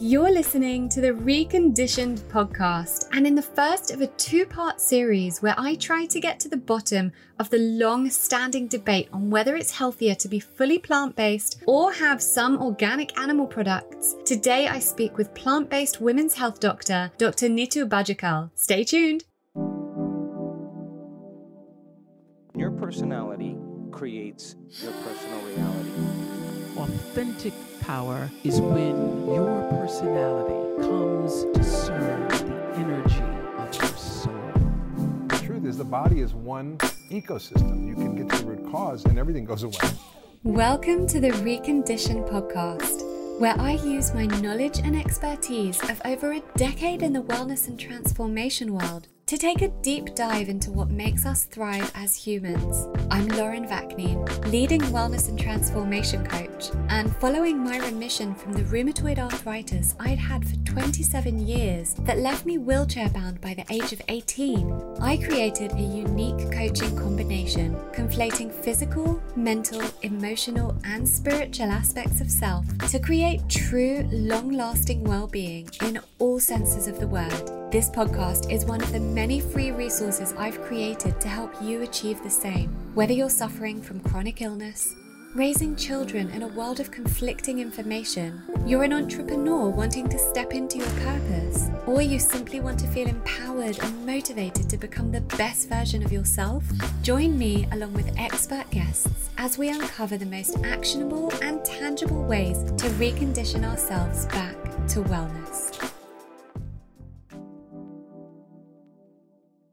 You're listening to the Reconditioned podcast, and in the first of a two part series where I try to get to the bottom of the long standing debate on whether it's healthier to be fully plant based or have some organic animal products, today I speak with plant based women's health doctor, Dr. Nitu Bajekal. Stay tuned. Your personality creates your personal reality authentic power is when your personality comes to serve the energy of your soul. The truth is, the body is one ecosystem. You can get to the root cause and everything goes away. Welcome to the Recondition podcast where I use my knowledge and expertise of over a decade in the wellness and transformation world to take a deep dive into what makes us thrive as humans. I'm Lauren Vaknin, leading wellness and transformation coach, and following my remission from the rheumatoid arthritis I'd had for 27 years that left me wheelchair bound by the age of 18, I created a unique coaching combination, conflating physical, mental, emotional, and spiritual aspects of self to create true, long lasting well being in all senses of the word. This podcast is one of the many free resources I've created to help you achieve the same. Whether you're suffering from chronic illness, raising children in a world of conflicting information, you're an entrepreneur wanting to step into your purpose, or you simply want to feel empowered and motivated to become the best version of yourself, join me along with expert guests as we uncover the most actionable and tangible ways to recondition ourselves back to wellness.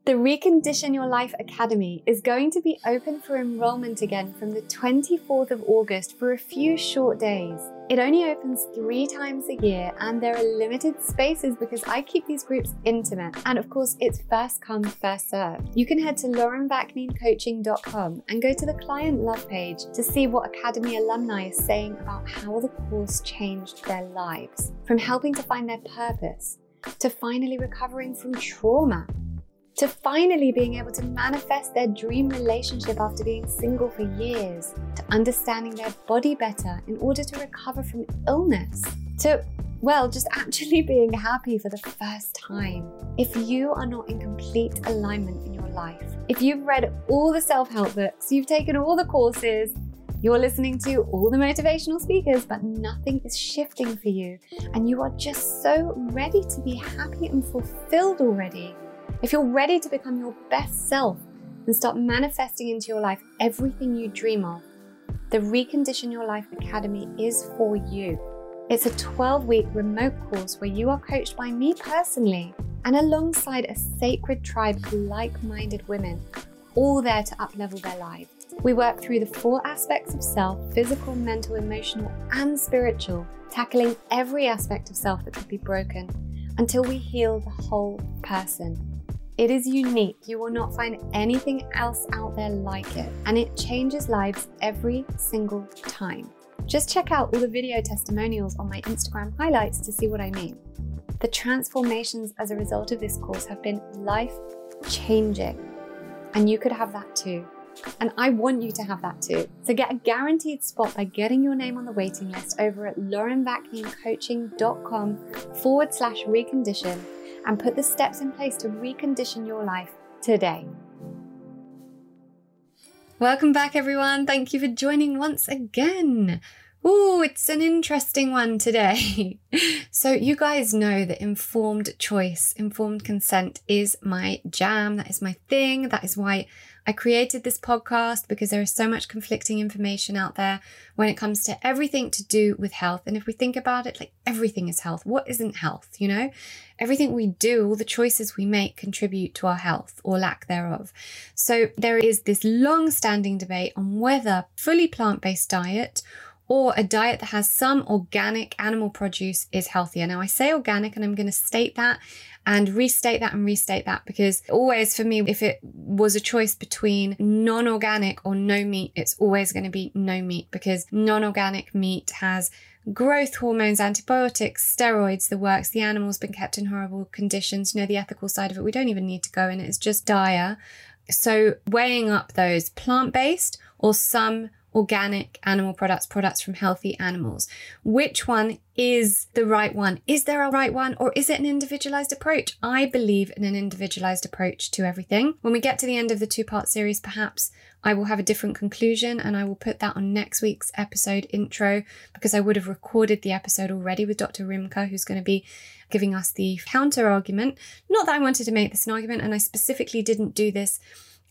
The Recondition Your Life Academy is going to be open for enrollment again from the 24th of August for a few short days. It only opens three times a year and there are limited spaces because I keep these groups intimate. And of course, it's first come, first served. You can head to laurenvaknincoaching.com and go to the client love page to see what Academy alumni are saying about how the course changed their lives. From helping to find their purpose to finally recovering from trauma to finally being able to manifest their dream relationship after being single for years, to understanding their body better in order to recover from illness, to, well, just actually being happy for the first time. If you are not in complete alignment in your life, if you've read all the self help books, you've taken all the courses, you're listening to all the motivational speakers, but nothing is shifting for you, and you are just so ready to be happy and fulfilled already if you're ready to become your best self and start manifesting into your life everything you dream of, the Recondition Your Life Academy is for you. It's a 12 week remote course where you are coached by me personally and alongside a sacred tribe of like minded women, all there to uplevel their lives. We work through the four aspects of self physical, mental, emotional, and spiritual, tackling every aspect of self that could be broken until we heal the whole person. It is unique. You will not find anything else out there like it, and it changes lives every single time. Just check out all the video testimonials on my Instagram highlights to see what I mean. The transformations as a result of this course have been life changing, and you could have that too. And I want you to have that too. So get a guaranteed spot by getting your name on the waiting list over at laurenvaknincoaching.com forward slash recondition and put the steps in place to recondition your life today. Welcome back, everyone. Thank you for joining once again. Ooh, it's an interesting one today. so, you guys know that informed choice, informed consent is my jam. That is my thing. That is why I created this podcast because there is so much conflicting information out there when it comes to everything to do with health. And if we think about it, like everything is health. What isn't health? You know, everything we do, all the choices we make contribute to our health or lack thereof. So there is this long standing debate on whether fully plant based diet or a diet that has some organic animal produce is healthier. Now, I say organic and I'm going to state that and restate that and restate that because always for me, if it was a choice between non organic or no meat, it's always going to be no meat because non organic meat has growth hormones, antibiotics, steroids, the works. The animal's been kept in horrible conditions. You know, the ethical side of it, we don't even need to go in. It's just dire. So weighing up those plant based or some organic animal products, products from healthy animals. Which one is the right one? Is there a right one or is it an individualized approach? I believe in an individualized approach to everything. When we get to the end of the two part series, perhaps I will have a different conclusion and I will put that on next week's episode intro because I would have recorded the episode already with Dr. Rimka, who's going to be giving us the counter argument. Not that I wanted to make this an argument, and I specifically didn't do this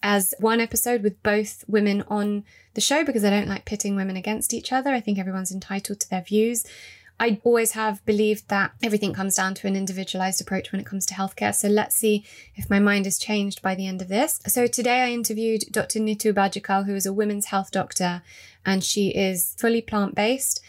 as one episode with both women on the show because I don't like pitting women against each other. I think everyone's entitled to their views. I always have believed that everything comes down to an individualized approach when it comes to healthcare. So let's see if my mind has changed by the end of this. So today I interviewed Dr. Nitu Bajekal, who is a women's health doctor, and she is fully plant based.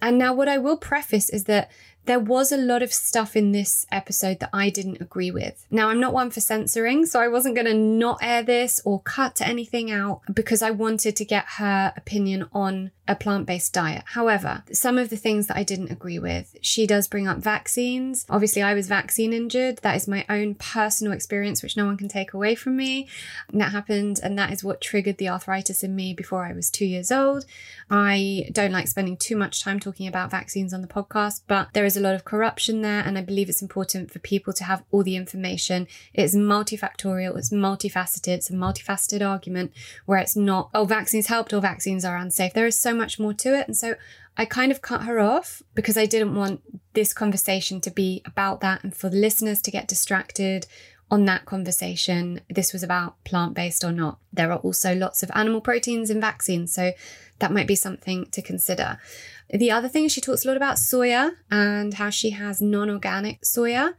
And now, what I will preface is that there was a lot of stuff in this episode that I didn't agree with. Now, I'm not one for censoring, so I wasn't going to not air this or cut anything out because I wanted to get her opinion on a plant based diet. However, some of the things that I didn't agree with, she does bring up vaccines. Obviously, I was vaccine injured. That is my own personal experience, which no one can take away from me. And that happened, and that is what triggered the arthritis in me before I was two years old. I don't like spending too much time talking about vaccines on the podcast, but there is a lot of corruption there, and I believe it's important for people to have all the information. It's multifactorial, it's multifaceted, it's a multifaceted argument where it's not, oh, vaccines helped or vaccines are unsafe. There is so much more to it. And so I kind of cut her off because I didn't want this conversation to be about that and for the listeners to get distracted on that conversation. This was about plant based or not. There are also lots of animal proteins in vaccines. So that might be something to consider. The other thing, she talks a lot about soya and how she has non organic soya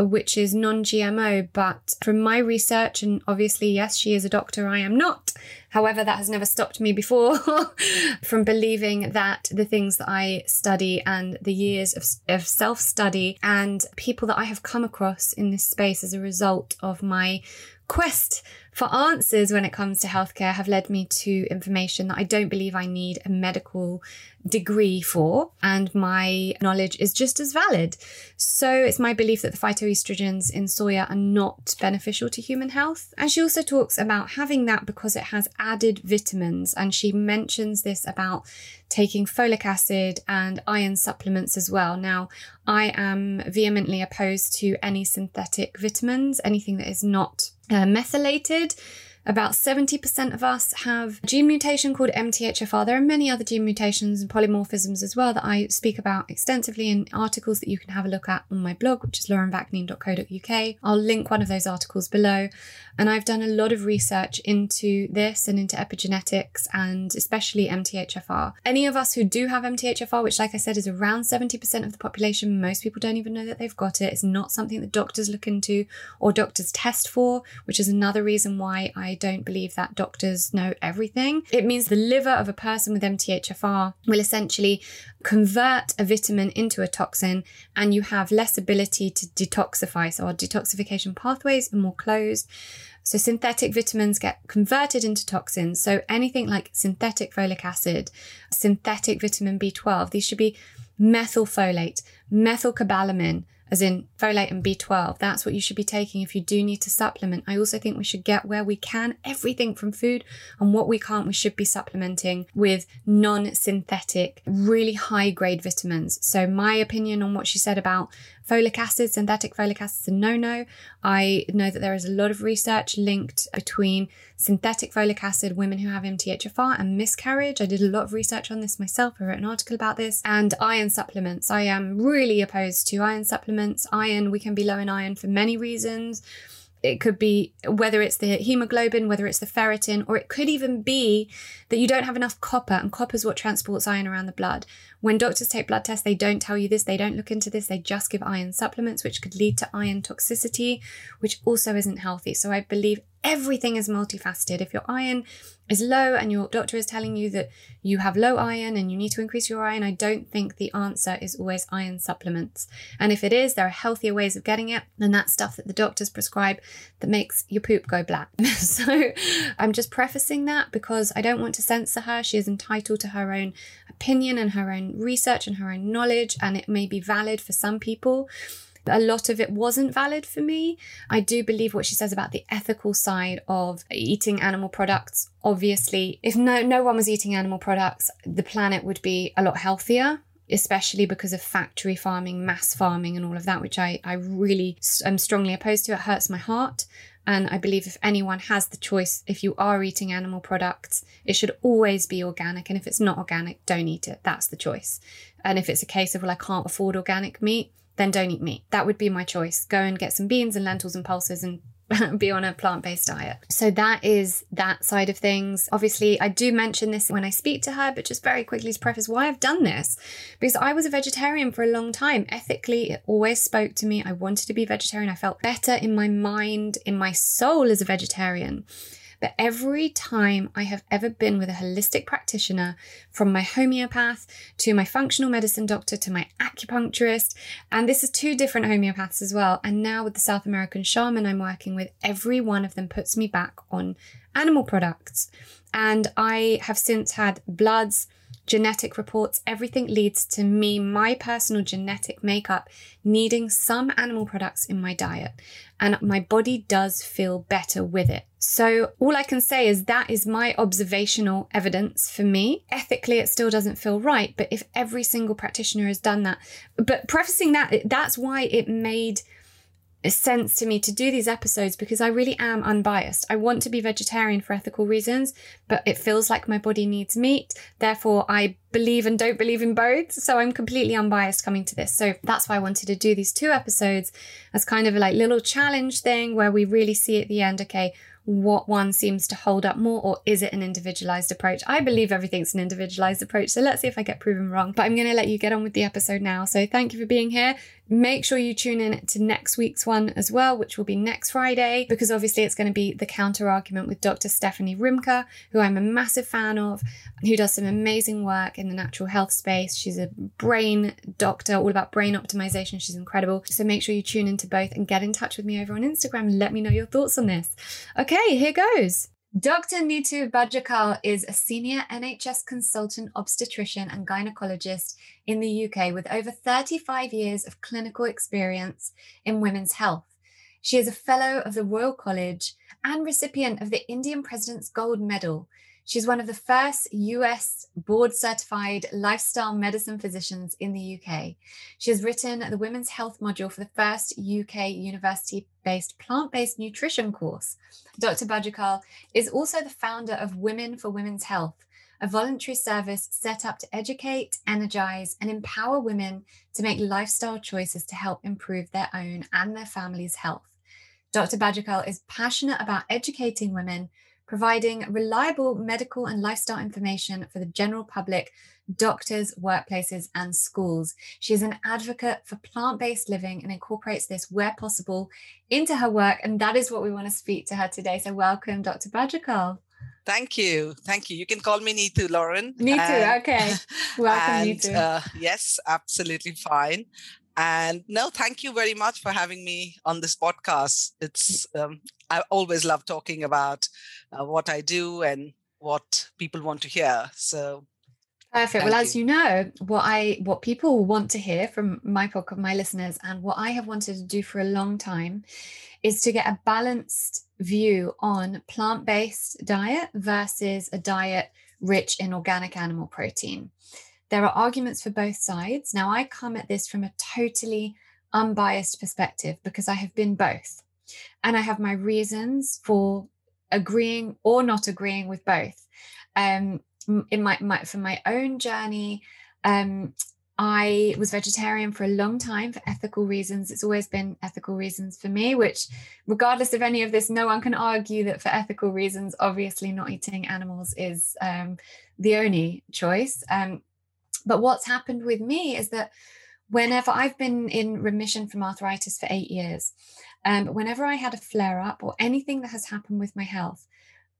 Uh, which is non GMO. But from my research, and obviously, yes, she is a doctor, I am not. However, that has never stopped me before from believing that the things that I study and the years of, of self study and people that I have come across in this space as a result of my quest for answers when it comes to healthcare have led me to information that I don't believe I need a medical degree for, and my knowledge is just as valid. So it's my belief that the phytoestrogens in soya are not beneficial to human health. And she also talks about having that because it has added vitamins, and she mentions this about taking folic acid and iron supplements as well. Now, I am vehemently opposed to any synthetic vitamins, anything that is not uh, methylated. About 70% of us have a gene mutation called MTHFR. There are many other gene mutations and polymorphisms as well that I speak about extensively in articles that you can have a look at on my blog, which is laurenvaknin.co.uk. I'll link one of those articles below. And I've done a lot of research into this and into epigenetics and especially MTHFR. Any of us who do have MTHFR, which, like I said, is around 70% of the population, most people don't even know that they've got it. It's not something that doctors look into or doctors test for, which is another reason why I don't believe that doctors know everything. It means the liver of a person with MTHFR will essentially convert a vitamin into a toxin and you have less ability to detoxify. So our detoxification pathways are more closed. So synthetic vitamins get converted into toxins. So anything like synthetic folic acid, synthetic vitamin B12, these should be methylfolate, methylcobalamin, as in folate and B12. That's what you should be taking if you do need to supplement. I also think we should get where we can everything from food and what we can't, we should be supplementing with non synthetic, really high grade vitamins. So, my opinion on what she said about Folic acid, synthetic folic acid is a no no. I know that there is a lot of research linked between synthetic folic acid, women who have MTHFR, and miscarriage. I did a lot of research on this myself. I wrote an article about this. And iron supplements. I am really opposed to iron supplements. Iron, we can be low in iron for many reasons it could be whether it's the hemoglobin, whether it's the ferritin, or it could even be that you don't have enough copper, and copper is what transports iron around the blood. When doctors take blood tests, they don't tell you this, they don't look into this, they just give iron supplements, which could lead to iron toxicity, which also isn't healthy. So I believe everything is multifaceted. If your iron is low and your doctor is telling you that you have low iron and you need to increase your iron, I don't think the answer is always iron supplements. And if it is, there are healthier ways of getting it than that stuff that the doctors prescribe that makes your poop go black. so I'm just prefacing that because I don't want to censor her. She is entitled to her own opinion and her own research and her own knowledge, and it may be valid for some people. A lot of it wasn't valid for me. I do believe what she says about the ethical side of eating animal products. Obviously, if no no one was eating animal products, the planet would be a lot healthier especially because of factory farming, mass farming, and all of that, which I, I really am strongly opposed to. It hurts my heart. And I believe if anyone has the choice, if you are eating animal products, it should always be organic. And if it's not organic, don't eat it. That's the choice. And if it's a case of, well, I can't afford organic meat, then don't eat meat. That would be my choice. Go and get some beans and lentils and pulses and be on a plant based diet. So that is that side of things. Obviously, I do mention this when I speak to her, but just very quickly to preface why I've done this because I was a vegetarian for a long time. Ethically, it always spoke to me. I wanted to be vegetarian. I felt better in my mind, in my soul as a vegetarian. But every time I have ever been with a holistic practitioner, from my homeopath to my functional medicine doctor to my acupuncturist, and this is two different homeopaths as well, and now with the South American shaman I'm working with, every one of them puts me back on animal products. And I have since had bloods, genetic reports, everything leads to me, my personal genetic makeup, needing some animal products in my diet. And my body does feel better with it. So, all I can say is that is my observational evidence for me. Ethically, it still doesn't feel right, but if every single practitioner has done that, but prefacing that, that's why it made sense to me to do these episodes because I really am unbiased. I want to be vegetarian for ethical reasons, but it feels like my body needs meat. Therefore, I believe and don't believe in both. So I'm completely unbiased coming to this. So that's why I wanted to do these two episodes as kind of a like little challenge thing where we really see at the end, okay, what one seems to hold up more, or is it an individualized approach? I believe everything's an individualized approach. So let's see if I get proven wrong. But I'm going to let you get on with the episode now. So thank you for being here. Make sure you tune in to next week's one as well, which will be next Friday, because obviously it's going to be the counter argument with Dr. Stephanie Rimka, who I'm a massive fan of, who does some amazing work in the natural health space. She's a brain doctor, all about brain optimization. She's incredible. So make sure you tune into both and get in touch with me over on Instagram let me know your thoughts on this. Okay, here goes. Dr. Nitu Bajekal is a senior NHS consultant obstetrician and gynecologist in the UK with over 35 years of clinical experience in women's health. She is a fellow of the Royal College and recipient of the Indian President's Gold Medal She's one of the first US board certified lifestyle medicine physicians in the UK. She has written the women's health module for the first UK university based plant based nutrition course. Dr. Bajekal is also the founder of Women for Women's Health, a voluntary service set up to educate, energize, and empower women to make lifestyle choices to help improve their own and their family's health. Dr. Bajekal is passionate about educating women providing reliable medical and lifestyle information for the general public, doctors, workplaces, and schools. She is an advocate for plant based living and incorporates this where possible into her work. And that is what we want to speak to her today. So, welcome, Dr. Bajekal. Thank you. Thank you. You can call me Nitu, Lauren. Nitu, okay. Welcome, and, Nitu. Uh, yes, absolutely fine. And no, thank you very much for having me on this podcast. It's um, I always love talking about uh, what I do and what people want to hear. So Perfect. Well, you. as you know, what I what people want to hear from my podcast, my listeners, and what I have wanted to do for a long time is to get a balanced view on plant-based diet versus a diet rich in organic animal protein. There are arguments for both sides. Now, I come at this from a totally unbiased perspective because I have been both. And I have my reasons for agreeing or not agreeing with both. Um, in my, my for my own journey, um, I was vegetarian for a long time for ethical reasons. It's always been ethical reasons for me, which, regardless of any of this, no one can argue that for ethical reasons, obviously not eating animals is um, the only choice. Um, but what's happened with me is that whenever I've been in remission from arthritis for eight years, um, whenever I had a flare up or anything that has happened with my health,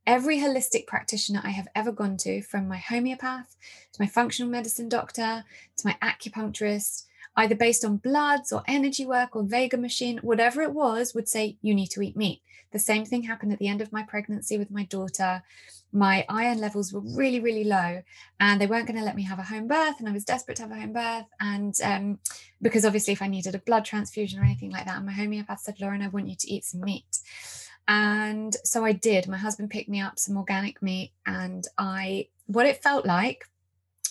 every holistic practitioner I have ever gone to, from my homeopath to my functional medicine doctor to my acupuncturist, either based on bloods or energy work or Vega machine, whatever it was, would say, you need to eat meat. The same thing happened at the end of my pregnancy with my daughter. My iron levels were really, really low, and they weren't going to let me have a home birth. And I was desperate to have a home birth. And um, because obviously, if I needed a blood transfusion or anything like that, my homeopath said, Lauren, I want you to eat some meat. And so I did. My husband picked me up some organic meat, and I, what it felt like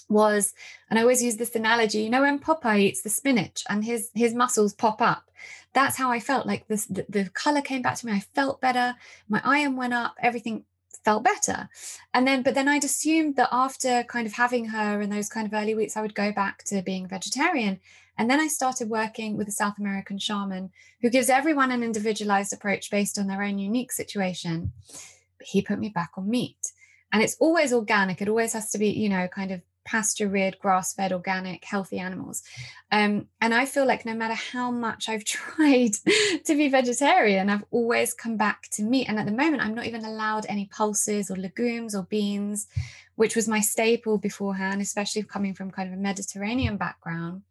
was, and I always use this analogy, you know, when Popeye eats the spinach and his his muscles pop up. That's how I felt like this the, the color came back to me. I felt better, my iron went up, everything felt better. And then, but then I'd assumed that after kind of having her in those kind of early weeks, I would go back to being vegetarian. And then I started working with a South American shaman who gives everyone an individualized approach based on their own unique situation. But he put me back on meat. And it's always organic. It always has to be, you know, kind of pasture reared, grass fed, organic, healthy animals. Um, and I feel like no matter how much I've tried to be vegetarian, I've always come back to meat. And at the moment, I'm not even allowed any pulses or legumes or beans, which was my staple beforehand, especially coming from kind of a Mediterranean background.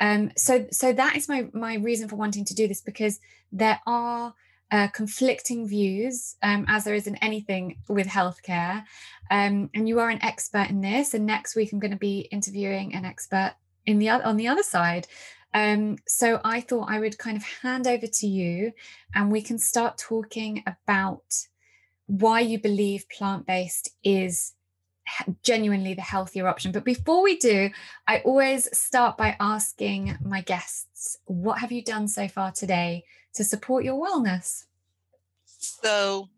Um, so, so that is my my reason for wanting to do this because there are uh, conflicting views, um, as there is in anything with healthcare. Um, and you are an expert in this. And next week, I'm going to be interviewing an expert in the on the other side. Um, so I thought I would kind of hand over to you, and we can start talking about why you believe plant based is genuinely the healthier option. But before we do, I always start by asking my guests, what have you done so far today to support your wellness. So,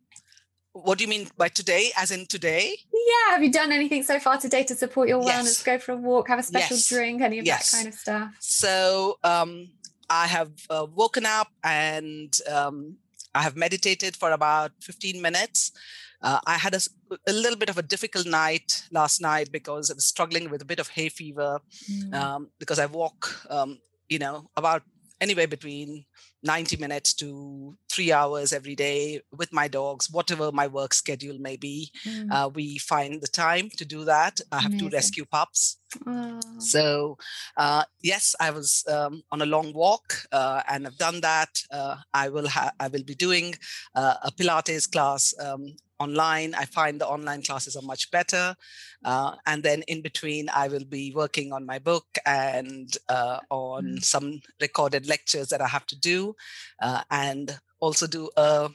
what do you mean by today, as in today? Yeah. Have you done anything so far today to support your wellness? Yes. Go for a walk, have a special yes. drink, any of yes. that kind of stuff? So, um, I have uh, woken up and um, I have meditated for about 15 minutes. Uh, I had a, a, little bit of a difficult night last night because I was struggling with a bit of hay fever mm. um, because I walk, um, you know, about anywhere between 90 minutes to three hours every day with my dogs, whatever my work schedule may be. Mm. Uh, we find the time to do that. I have Amazing. two rescue pups. Oh. So, uh, yes, I was um, on a long walk uh, and I've done that. Uh, I will ha- I will be doing uh, a Pilates class um, online. I find the online classes are much better. Uh, and then in between, I will be working on my book and uh, on mm. some recorded lectures that I have to do, uh, and also do a,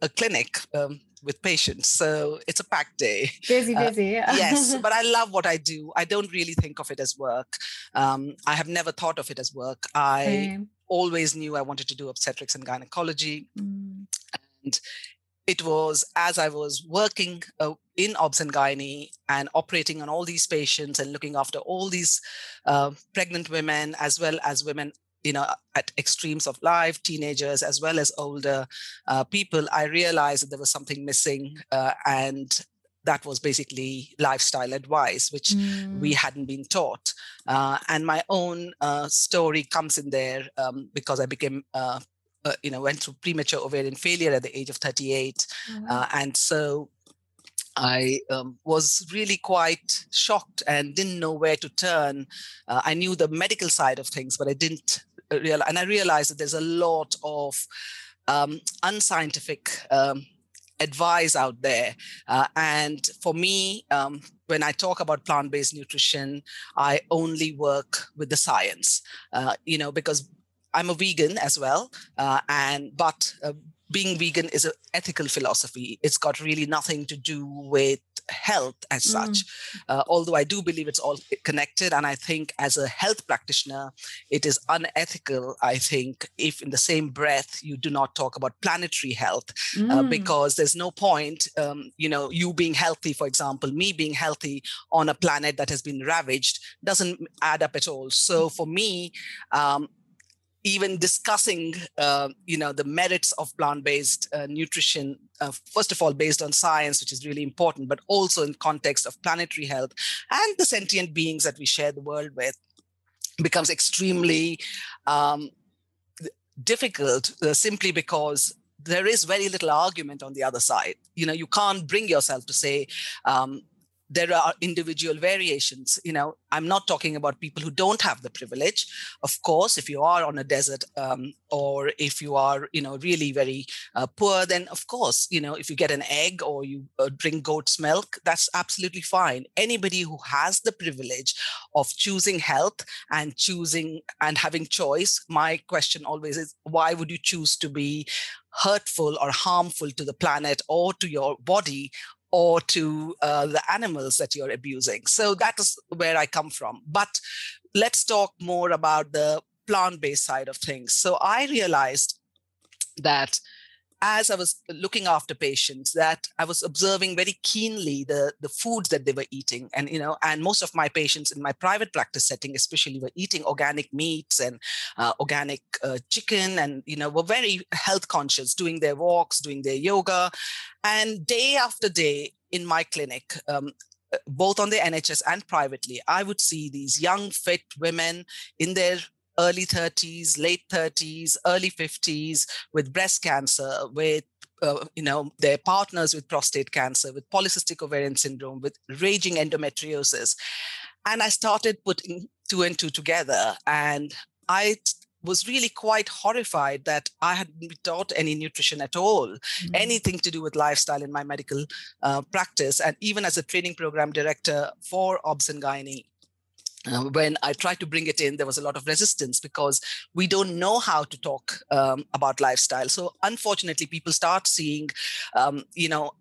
a clinic. Um, with patients. So it's a packed day. Busy, uh, busy. Yeah. yes, but I love what I do. I don't really think of it as work. Um, I have never thought of it as work. I always knew I wanted to do obstetrics and gynecology. Mm. And it was as I was working uh, in OBS and Gynae and operating on all these patients and looking after all these uh, pregnant women as well as women you know at extremes of life teenagers as well as older uh, people i realized that there was something missing uh, and that was basically lifestyle advice which mm. we hadn't been taught uh, and my own uh, story comes in there um, because i became uh, you know, went through premature ovarian failure at the age of 38. Mm-hmm. Uh, and so I um, was really quite shocked and didn't know where to turn. Uh, I knew the medical side of things, but I didn't uh, realize, and I realized that there's a lot of um, unscientific um, advice out there. Uh, and for me, um, when I talk about plant based nutrition, I only work with the science, uh, you know, because I'm a vegan as well, uh, and but uh, being vegan is an ethical philosophy. It's got really nothing to do with health as mm. such. Uh, although I do believe it's all connected, and I think as a health practitioner, it is unethical. I think if in the same breath you do not talk about planetary health, uh, mm. uh, because there's no point, um, you know, you being healthy, for example, me being healthy on a planet that has been ravaged doesn't add up at all. So for me, um, even discussing uh, you know the merits of plant-based uh, nutrition uh, first of all based on science which is really important but also in context of planetary health and the sentient beings that we share the world with becomes extremely um, difficult uh, simply because there is very little argument on the other side. You know you can't bring yourself to say um, there are individual variations you know. I'm not talking about people who don't have the privilege. Of course if you are on a desert um, or if you are you know really very uh, poor then of course you know if you get an egg or you uh, drink goat's milk that's absolutely fine. Anybody who has the privilege of choosing health and choosing and having choice my question always is why would you choose to be hurtful or harmful to the planet or to your body or to uh, the animals that you're abusing. So that is where I come from. But let's talk more about the plant based side of things. So I realized that as I was looking after patients, that I was observing very keenly the, the foods that they were eating. And, you know, and most of my patients in my private practice setting, especially were eating organic meats and uh, organic uh, chicken and, you know, were very health conscious, doing their walks, doing their yoga. And day after day in my clinic, um, both on the NHS and privately, I would see these young, fit women in their early 30s, late 30s, early 50s with breast cancer, with uh, you know their partners with prostate cancer, with polycystic ovarian syndrome, with raging endometriosis, and I started putting two and two together, and I was really quite horrified that I hadn't been taught any nutrition at all, mm-hmm. anything to do with lifestyle in my medical uh, practice. And even as a training program director for OBS and Gynae, uh, when I tried to bring it in, there was a lot of resistance because we don't know how to talk um, about lifestyle. So unfortunately, people start seeing, um, you know,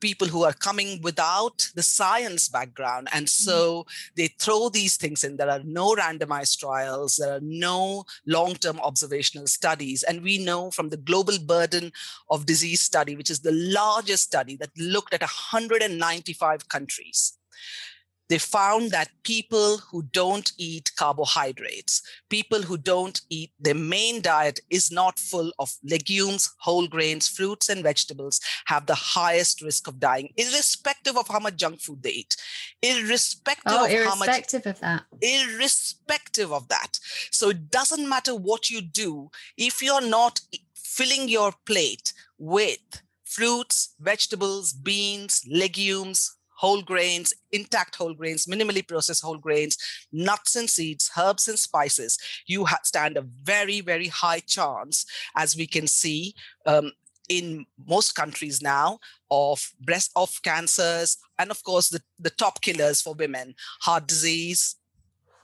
people who are coming without the science background and mm-hmm. so mm-hmm. they throw these things in there are no randomized trials there are no long-term observational studies and we know from the global burden of disease study which is the largest study that looked at 195 countries they found that people who don't eat carbohydrates, people who don't eat their main diet is not full of legumes, whole grains, fruits, and vegetables, have the highest risk of dying, irrespective of how much junk food they eat, irrespective oh, of irrespective how much, of that, irrespective of that. So it doesn't matter what you do if you're not filling your plate with fruits, vegetables, beans, legumes, whole grains, intact whole grains, minimally processed whole grains, nuts and seeds, herbs and spices, you stand a very, very high chance, as we can see um, in most countries now, of breast of cancers, and of course the, the top killers for women, heart disease,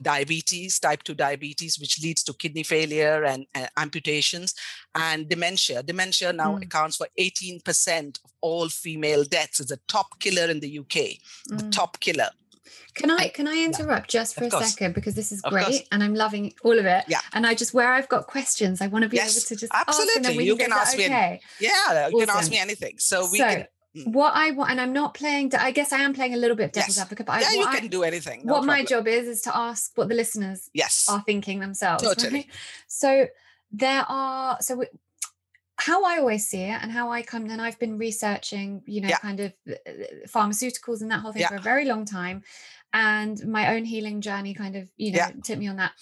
diabetes, type 2 diabetes, which leads to kidney failure and, and amputations, and dementia. Dementia now mm. accounts for 18% of all female deaths. It's a top killer in the UK, mm. the top killer. Can I can I interrupt yeah, just for a course. second because this is great and I'm loving all of it. Yeah. And I just where I've got questions, I want to be yes, able to just absolutely. you can ask me. Okay. Yeah, you awesome. can ask me anything. So we so, can. What I want, and I'm not playing, I guess I am playing a little bit devil's yes. advocate, but yeah, I, you can I, do anything. No what problem. my job is, is to ask what the listeners yes. are thinking themselves. Totally. Right? So there are, so we, how I always see it and how I come, and I've been researching, you know, yeah. kind of uh, pharmaceuticals and that whole thing yeah. for a very long time. And my own healing journey kind of, you know, yeah. tipped me on that.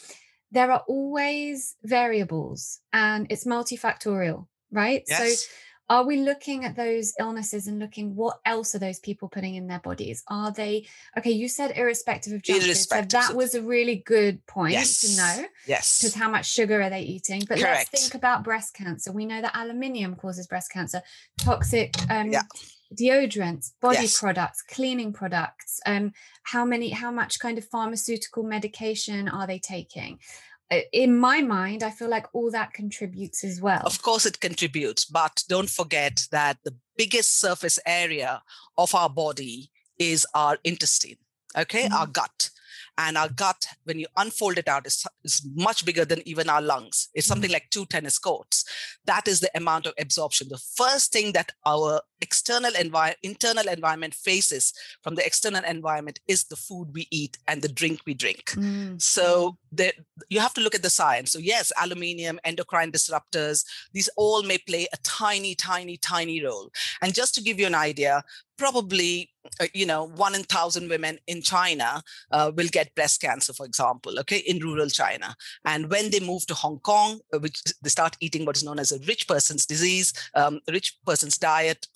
There are always variables and it's multifactorial, right? Yes. So are we looking at those illnesses and looking what else are those people putting in their bodies are they okay you said irrespective of gender, irrespective. so that was a really good point yes. to know yes because how much sugar are they eating but Correct. let's think about breast cancer we know that aluminium causes breast cancer toxic um, yeah deodorants body yes. products cleaning products um how many how much kind of pharmaceutical medication are they taking in my mind, I feel like all that contributes as well. Of course, it contributes, but don't forget that the biggest surface area of our body is our intestine, okay, mm-hmm. our gut and our gut when you unfold it out is, is much bigger than even our lungs. It's something mm-hmm. like two tennis courts. That is the amount of absorption. The first thing that our external environment internal environment faces from the external environment is the food we eat and the drink we drink. Mm-hmm. so the, you have to look at the science. So yes aluminium endocrine disruptors these all may play a tiny tiny tiny role. And just to give you an idea probably uh, you know one in thousand women in china uh, will get breast cancer for example okay in rural china and when they move to hong kong uh, which they start eating what is known as a rich person's disease um, rich person's diet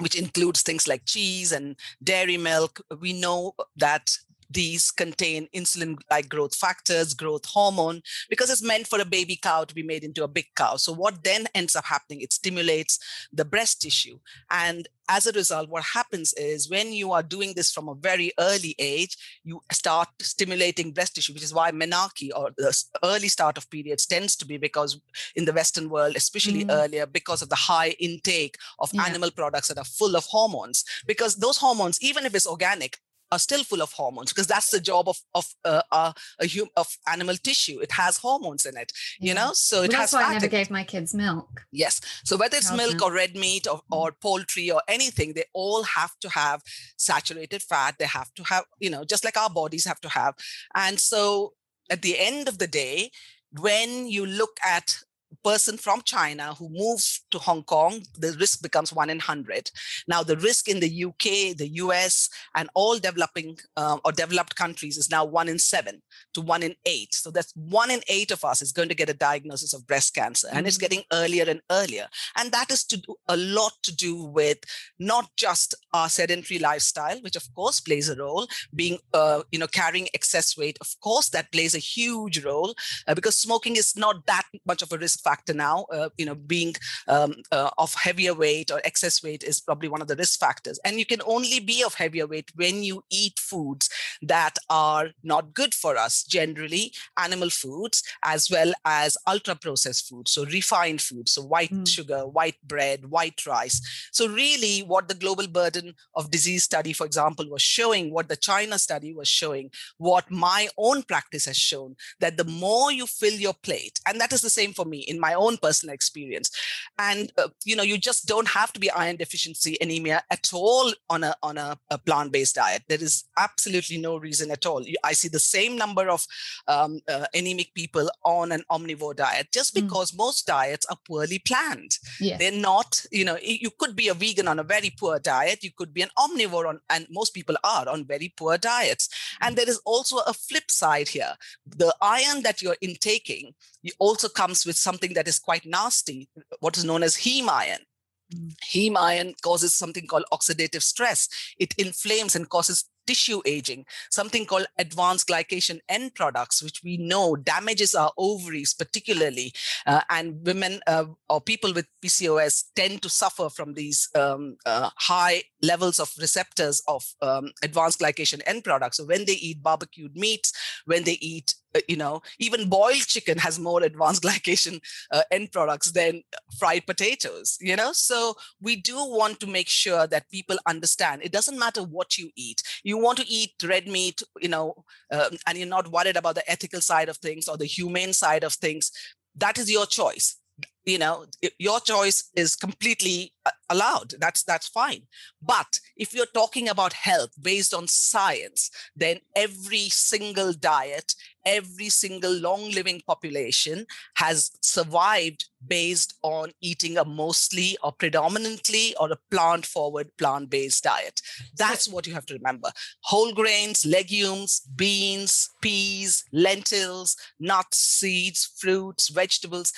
which includes things like cheese and dairy milk. We know that these contain insulin like growth factors, growth hormone, because it's meant for a baby cow to be made into a big cow. So, what then ends up happening? It stimulates the breast tissue. And as a result, what happens is when you are doing this from a very early age, you start stimulating breast tissue, which is why menarche or the early start of periods tends to be because in the Western world, especially mm. earlier, because of the high intake of yeah. animal products that are full of hormones. Because those hormones, even if it's organic, are still full of hormones because that's the job of of uh, uh, a hum- of animal tissue. It has hormones in it, yeah. you know. So it well, has. That's why I never gave my kids milk. Yes. So whether it's milk, milk or red meat or, mm. or poultry or anything, they all have to have saturated fat. They have to have, you know, just like our bodies have to have. And so at the end of the day, when you look at person from China who moves to Hong Kong, the risk becomes one in 100. Now, the risk in the UK, the US, and all developing um, or developed countries is now one in seven to one in eight. So that's one in eight of us is going to get a diagnosis of breast cancer, and mm-hmm. it's getting earlier and earlier. And that is to do a lot to do with not just our sedentary lifestyle, which of course plays a role, being, uh, you know, carrying excess weight. Of course, that plays a huge role uh, because smoking is not that much of a risk factor now. Uh, you know, being um, uh, of heavier weight or excess weight is probably one of the risk factors. And you can only be of heavier weight when you eat foods that are not good for us, generally animal foods, as well as ultra processed foods, so refined foods, so white mm. sugar, white bread, white rice. So, really, what the global burden of disease study, for example, was showing, what the China study was showing, what my own practice has shown, that the more you fill your plate, and that is the same for me in my own personal experience. And uh, you know, you just don't have to be iron deficiency anemia at all on a on a, a plant-based diet. There is absolutely no reason at all. I see the same number of um, uh, anemic people on an omnivore diet just mm. because mm. most diets are poorly planned. Yes. They're not, you know, you could be a vegan on a very poor diet. You could be an omnivore on, and most people are on very poor diets. And there is also a flip side here. The iron that you're intaking also comes with something that is quite nasty, what is known as heme iron. Mm. Heme iron causes something called oxidative stress. It inflames and causes tissue aging, something called advanced glycation end products, which we know damages our ovaries particularly. Uh, and women uh, or people with PCOS tend to suffer from these um, uh, high levels of receptors of um, advanced glycation end products. So when they eat barbecued meats, when they eat you know even boiled chicken has more advanced glycation uh, end products than fried potatoes you know? So we do want to make sure that people understand it doesn't matter what you eat. You want to eat red meat you know um, and you're not worried about the ethical side of things or the humane side of things that is your choice. You know your choice is completely uh, allowed. That's that's fine. But if you're talking about health based on science then every single diet every single long living population has survived based on eating a mostly or predominantly or a plant forward plant based diet. That's what you have to remember. Whole grains legumes beans peas lentils nuts seeds fruits vegetables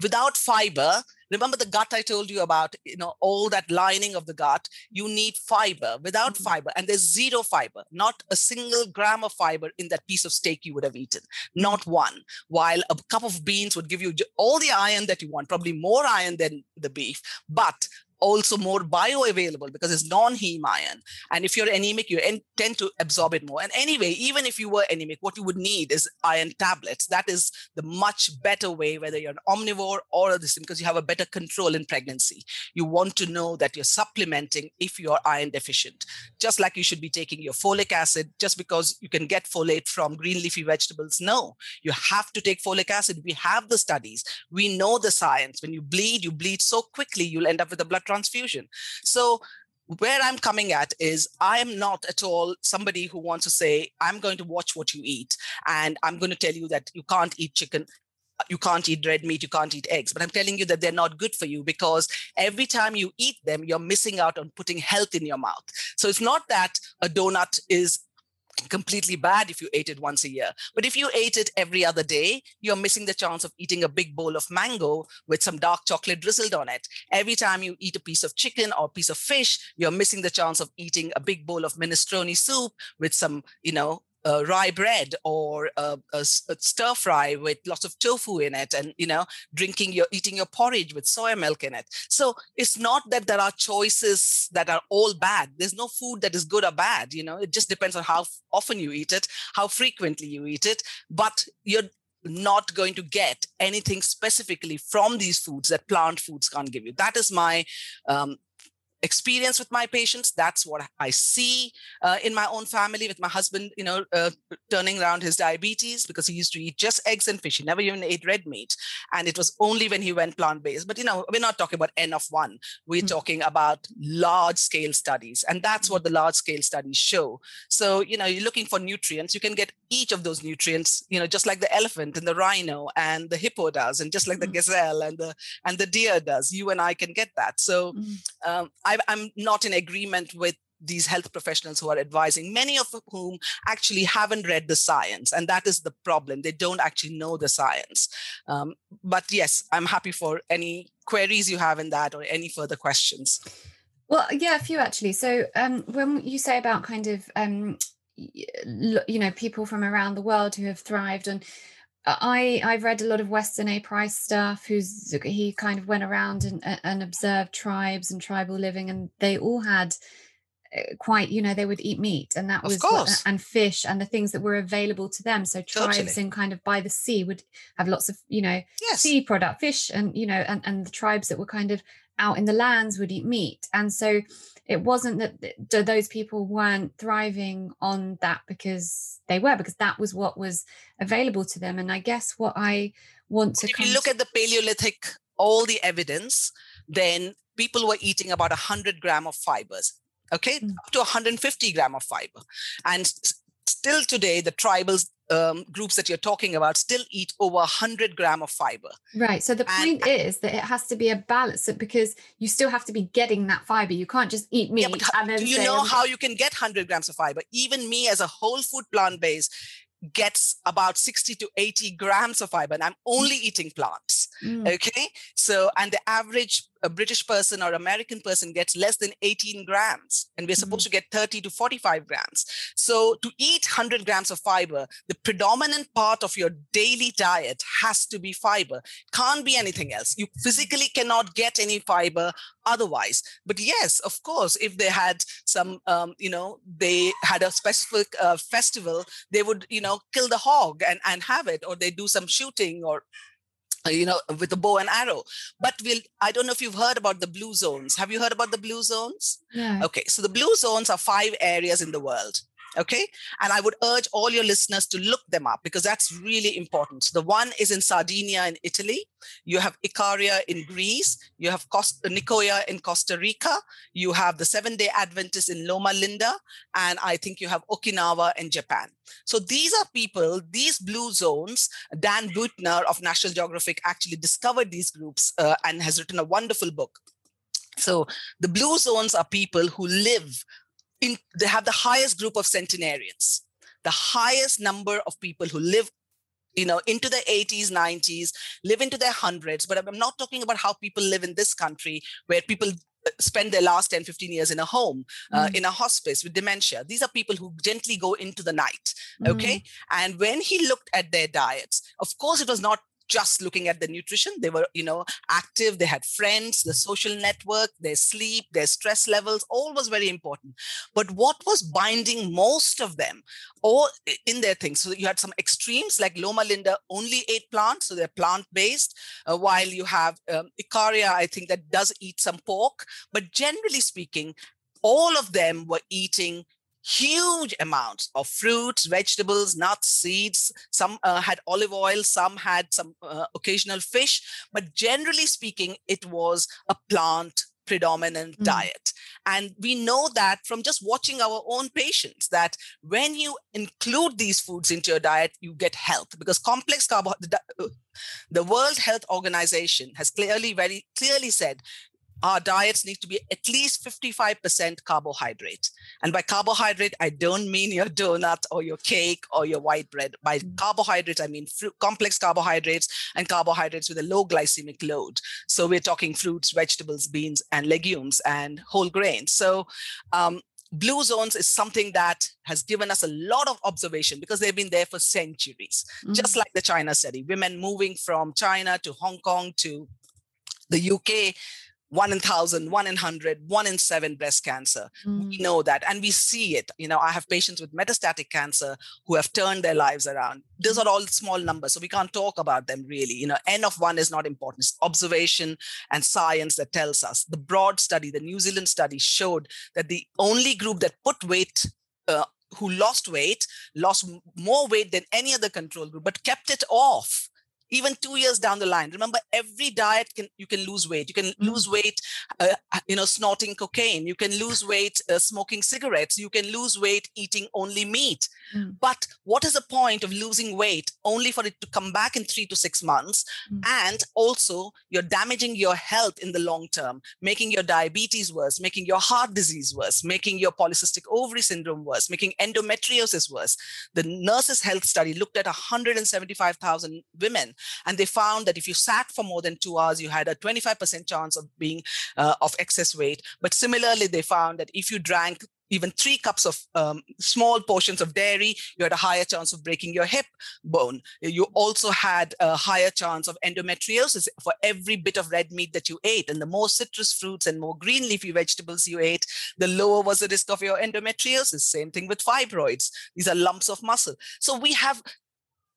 without fiber remember the gut i told you about you know all that lining of the gut? You need fiber. Without mm-hmm. fiber and there's zero fiber not a single gram of fiber in that piece of steak you would have eaten. Not one. While a cup of beans would give you all the iron that you want probably more iron than the beef but also more bioavailable because it's non-heme iron. And if you're anemic, you en- tend to absorb it more. And anyway, even if you were anemic, what you would need is iron tablets. That is the much better way, whether you're an omnivore or this, because you have a better control in pregnancy. You want to know that you're supplementing if you're iron deficient. Just like you should be taking your folic acid, just because you can get folate from green leafy vegetables. No, you have to take folic acid. We have the studies. We know the science. When you bleed, you bleed so quickly, you'll end up with a blood transfusion. So where I'm coming at is I am not at all somebody who wants to say, I'm going to watch what you eat and I'm going to tell you that you can't eat chicken. You can't eat red meat, you can't eat eggs. But I'm telling you that they're not good for you because every time you eat them, you're missing out on putting health in your mouth. So it's not that a donut is completely bad if you ate it once a year. But if you ate it every other day, you're missing the chance of eating a big bowl of mango with some dark chocolate drizzled on it. Every time you eat a piece of chicken or piece of fish, you're missing the chance of eating a big bowl of minestrone soup with some, you know, uh, rye bread or a, a, a, stir fry with lots of tofu in it and you know drinking your eating your porridge with soya milk in it. So it's not that there are choices that are all bad. There's no food that is good or bad you know? It just depends on how often you eat it how frequently you eat it but you're not going to get anything specifically from these foods that plant foods can't give you. That is my um, experience with my patients that's what i see uh, in my own family with my husband you know uh, turning around his diabetes because he used to eat just eggs and fish. He never even ate red meat and it was only when he went plant-based. But you know we're not talking about n of one. We're mm-hmm. talking about large scale studies and that's what the large scale studies show. So you know you're looking for nutrients. You can get each of those nutrients you know just like the elephant and the rhino and the hippo does and just like the mm-hmm. gazelle and the and the deer does. You and i can get that. So mm-hmm. um, I, I'm not in agreement with these health professionals who are advising, many of whom actually haven't read the science. And that is the problem. They don't actually know the science. Um, but yes, I'm happy for any queries you have in that or any further questions. Well, yeah, a few actually. So um, when you say about kind of, um, you know, people from around the world who have thrived on I I've read a lot of Weston A. Price stuff. Who's he kind of went around and and observed tribes and tribal living, and they all had eh, quite you know they would eat meat and that was what, and fish and the things that were available to them so tribes totally. in kind of by the sea would have lots of you know yes. sea product fish and you know and, and the tribes that were kind of out in the lands would eat meat and so it wasn't that those people weren't thriving on that because they were because that was what was available to them. And i guess what i want to if you look at the paleolithic all the evidence then people were eating about 100 gram of fibers okay? Mm. up to 150 gram of fiber. And still today the tribals um, groups that you're talking about still eat over 100 gram of fiber. Right. So the point and, is that it has to be a balance because you still have to be getting that fiber. You can't just eat meat. Yeah, and then do you know how you can get 100 grams of fiber? Even me as a whole food plant based gets about 60 to 80 grams of fiber and i'm only eating plants mm. okay so and the average a british person or american person gets less than 18 grams and we're supposed mm. to get 30 to 45 grams. So to eat 100 grams of fiber the predominant part of your daily diet has to be fiber. Can't be anything else. You physically cannot get any fiber otherwise. But yes of course if they had some um, you know they had a specific uh, festival they would you know kill the hog and and have it or they do some shooting or Uh, you know with a bow and arrow. But we'll i don't know if you've heard about the blue zones. Have you heard about the blue zones? Yeah. okay so the blue zones are five areas in the world Okay. And I would urge all your listeners to look them up because that's really important. The one is in Sardinia in Italy. You have Ikaria in Greece. You have Nicoya in Costa Rica. You have the Seven Day Adventists in Loma Linda. And I think you have Okinawa in Japan. So these are people, these blue zones. Dan Buettner of National Geographic actually discovered these groups uh, and has written a wonderful book. So the blue zones are people who live in, they have the highest group of centenarians, the highest number of people who live you know into the 80s 90s live into their hundreds but i'm not talking about how people live in this country where people uh, spend their last 10 15 years in a home uh, mm. in a hospice with dementia these are people who gently go into the night okay mm. and when he looked at their diets of course it was not just looking at the nutrition. They were, you know, active. They had friends, the social network, their sleep, their stress levels, all was very important. But what was binding most of them, all in their things? So you had some extremes like Loma Linda only ate plants, so they're plant based, uh, while you have um, Ikaria, I think that does eat some pork. But generally speaking, all of them were eating huge amounts of fruits, vegetables, nuts, seeds. Some uh, had olive oil, some had some uh, occasional fish, but generally speaking, it was a plant predominant mm. diet. And we know that from just watching our own patients that when you include these foods into your diet, you get health because complex carbohydrates, uh, the World Health Organization has clearly, very clearly said our diets need to be at least 55% carbohydrate. And by carbohydrate, I don't mean your donut or your cake or your white bread. By mm. carbohydrates, I mean fruit, complex carbohydrates and carbohydrates with a low glycemic load. So we're talking fruits, vegetables, beans, and legumes and whole grains. So um, blue zones is something that has given us a lot of observation because they've been there for centuries mm-hmm. just like the china study women moving from china to hong kong to the uk one in thousand, one in hundred, one in seven breast cancer. Mm. We know that, and we see it. You know, I have patients with metastatic cancer who have turned their lives around. Those are all small numbers, so we can't talk about them really. You know, n of one is not important. It's observation and science that tells us. The broad study, the New Zealand study, showed that the only group that put weight uh, who lost weight lost more weight than any other control group but kept it off even two years down the line remember every diet can you can lose weight you can mm-hmm. lose weight uh, you know snorting cocaine you can lose weight uh, smoking cigarettes you can lose weight eating only meat mm-hmm. but what is the point of losing weight only for it to come back in 3 to 6 months mm-hmm. and also you're damaging your health in the long term making your diabetes worse making your heart disease worse making your polycystic ovary syndrome worse making endometriosis worse the nurses health study looked at 175,000 women and they found that if you sat for more than two hours, you had a 25% chance of being uh, of excess weight. But similarly, they found that if you drank even three cups of um, small portions of dairy, you had a higher chance of breaking your hip bone. You also had a higher chance of endometriosis for every bit of red meat that you ate. And the more citrus fruits and more green leafy vegetables you ate, the lower was the risk of your endometriosis. Same thing with fibroids. These are lumps of muscle. So we have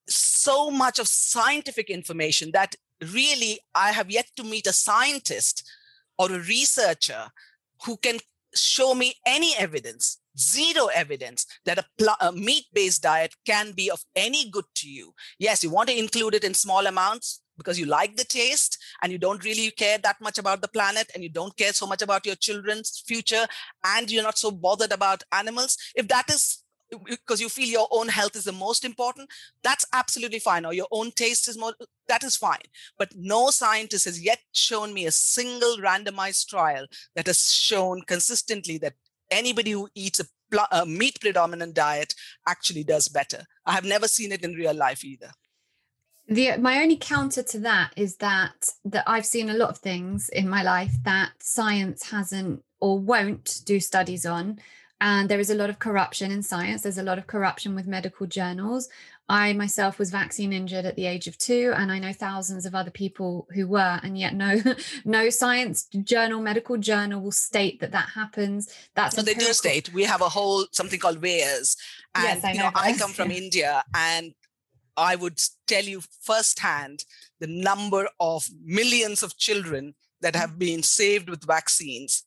so much of scientific information that really I have yet to meet a scientist or a researcher who can show me any evidence, zero evidence that a, pl- a meat based diet can be of any good to you. Yes, you want to include it in small amounts because you like the taste and you don't really care that much about the planet and you don't care so much about your children's future and you're not so bothered about animals. If that is because you feel your own health is the most important that's absolutely fine or your own taste is more that is fine. But no scientist has yet shown me a single randomized trial that has shown consistently that anybody who eats a, a meat predominant diet actually does better. I have never seen it in real life either. The my only counter to that is that that I've seen a lot of things in my life that science hasn't or won't do studies on and there is a lot of corruption in science. There's a lot of corruption with medical journals. I myself was vaccine injured at the age of two and i know thousands of other people who were and yet no no science journal medical journal will state that that happens. That's so they do state. We have a whole something called VAERS and yes, I, know, you know I come from yeah. india and I would tell you firsthand the number of millions of children that mm. have been saved with vaccines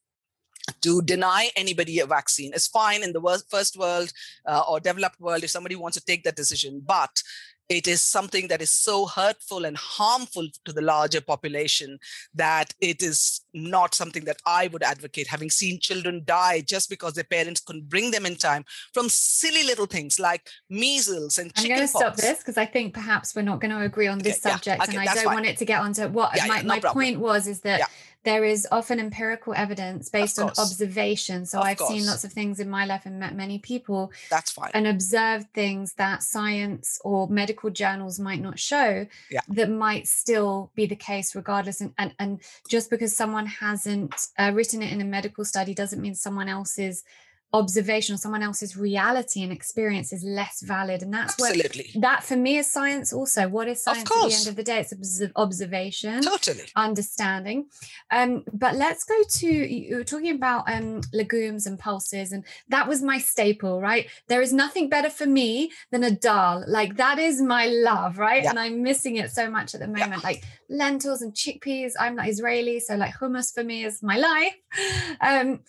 to deny anybody a vaccine is fine in the first world uh, or developed world if somebody wants to take that decision but it is something that is so hurtful and harmful to the larger population that it is not something that I would advocate. Having seen children die just because their parents couldn't bring them in time from silly little things like measles and I'm going to stop this because I think perhaps we're not going to agree on this okay, subject, yeah, okay, and I don't fine. want it to get onto what yeah, my, yeah, no my point was is that there is often empirical evidence based on observation. So of I've course. seen lots of things in my life and met many people. That's fine. And observed things that science or medical journals might not show yeah. that might still be the case regardless. And, and, and just because someone hasn't uh, written it in a medical study doesn't mean someone else's observation or someone else's reality and experience is less valid. And that's Absolutely. what that for me is science also. What is science at the end of the day? It's observation totally. understanding. Um but let's go to you were talking about um legumes and pulses and that was my staple right? There is nothing better for me than a dal. Like that is my love right? Yeah. and i'm missing it so much at the moment. Yeah. like lentils and chickpeas i'm not israeli so like hummus for me is my life. Um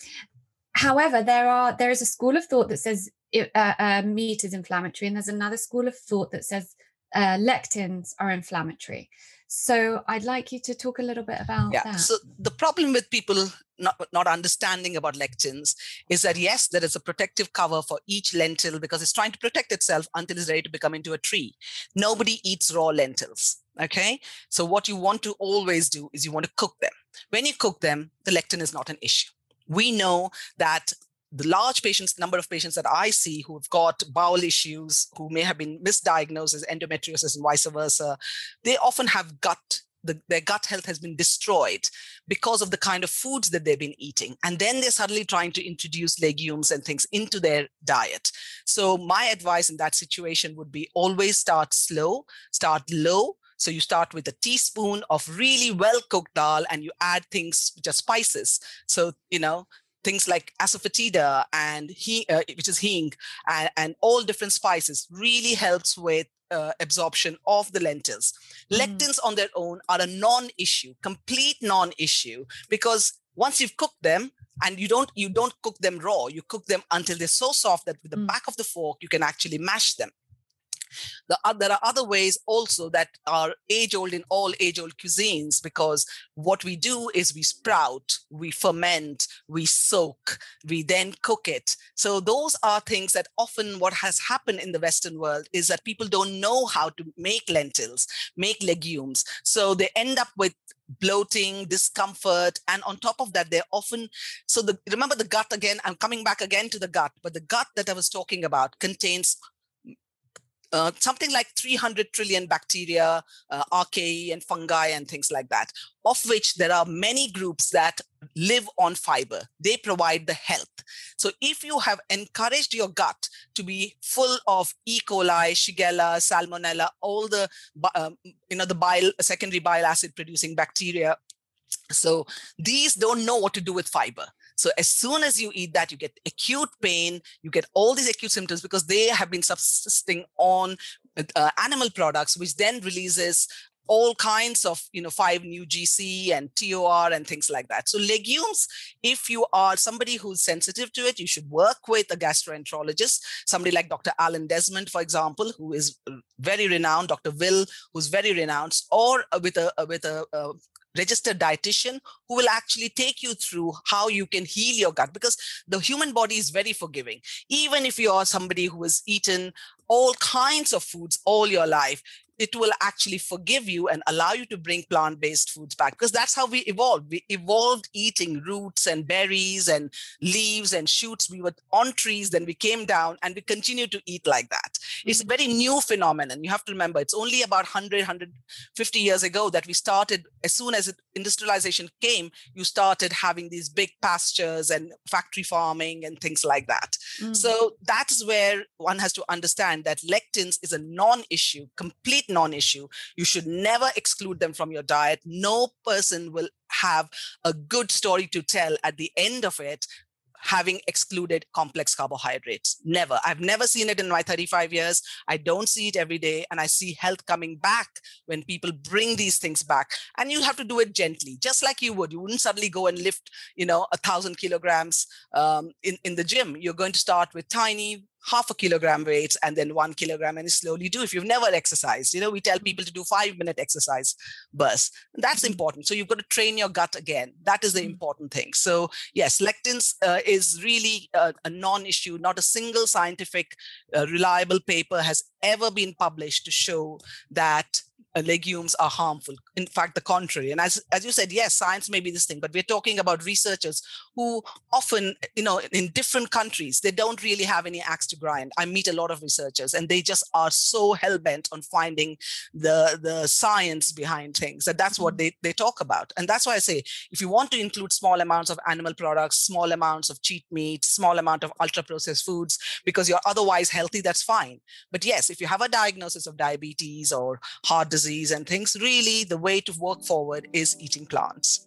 However, there are there is a school of thought that says it, uh, uh, meat is inflammatory, and there's another school of thought that says uh, lectins are inflammatory. So I'd like you to talk a little bit about yeah. that. So the problem with people not, not understanding about lectins is that yes, there is a protective cover for each lentil because it's trying to protect itself until it's ready to become into a tree. Nobody eats raw lentils. Okay. So what you want to always do is you want to cook them. When you cook them, the lectin is not an issue. We know that the large patients number of patients that i see who've got bowel issues who may have been misdiagnosed as endometriosis and vice versa they often have gut the, their gut health has been destroyed because of the kind of foods that they've been eating. And then they're suddenly trying to introduce legumes and things into their diet. So, my advice in that situation would be always start slow, start low. So, you start with a teaspoon of really well cooked dal and you add things, just spices. So, you know, things like asafoetida and he, uh, which is hing, and, and, all different spices really helps with uh, absorption of the lentils. Mm. Lectins on their own are a non-issue, complete non-issue, because once you've cooked them, and you don't you don't cook them raw you cook them until they're so soft that with the mm. back of the fork you can actually mash them the, uh, there are other ways also that are age old in all age old cuisines because what we do is we sprout, we ferment, we soak, we then cook it. So those are things that often what has happened in the Western world is that people don't know how to make lentils, make legumes. So they end up with bloating discomfort and on top of that they're often so the remember the gut again i'm coming back again to the gut but the gut that i was talking about contains uh, something like 300 trillion bacteria, uh, archaea, and fungi, and things like that, of which there are many groups that live on fiber. They provide the health. So, if you have encouraged your gut to be full of E. coli, Shigella, Salmonella, all the um, you know the bile secondary bile acid producing bacteria so these don't know what to do with fiber. So as soon as you eat that, you get acute pain, you get all these acute symptoms because they have been subsisting on uh, animal products, which then releases all kinds of you know 5 new gc and tor and things like that. So legumes if you are somebody who's sensitive to it you should work with a gastroenterologist somebody like dr alan desmond for example who is uh, very renowned dr will who's very renowned or with a with a, a registered dietitian who will actually take you through how you can heal your gut because the human body is very forgiving. Even if you are somebody who has eaten all kinds of foods all your life, it will actually forgive you and allow you to bring plant-based foods back because that's how we evolved. We evolved eating roots and berries and leaves and shoots. We were on trees then we came down and we continue to eat like that. Mm-hmm. it's a very new phenomenon. You have to remember it's only about 100 150 years ago that we started as soon as industrialization came you started having these big pastures and factory farming and things like that. Mm-hmm. so that is where one has to understand that lectins is a non-issue complete non issue. You should never exclude them from your diet. No person will have a good story to tell at the end of it having excluded complex carbohydrates. Never. I've never seen it in my 35 years. I don't see it every day. And I see health coming back when people bring these things back. And you have to do it gently, just like you would. You wouldn't suddenly go and lift, you know, a thousand kilograms um, in, in the gym. You're going to start with tiny, half a kilogram weights and then one kilogram and slowly do. If you've never exercised you know we tell people to do five minute exercise bursts that's mm-hmm. important. So you've got to train your gut again. That is the mm-hmm. important thing. So yes lectins uh, is really a, a non-issue. Not a single scientific uh, reliable paper has ever been published to show that legumes are harmful. In fact, the contrary. And as, as you said, yes, science may be this thing, but we're talking about researchers who often, you know, in different countries, they don't really have any axe to grind. I meet a lot of researchers and they just are so hell bent on finding the, the science behind things. that that's what mm-hmm. they, they talk about. And that's why I say, if you want to include small amounts of animal products, small amounts of cheat meat, small amount of ultra processed foods, because you're otherwise healthy, that's fine. But yes, if you have a diagnosis of diabetes or heart disease, disease and things, really the way to work forward is eating plants.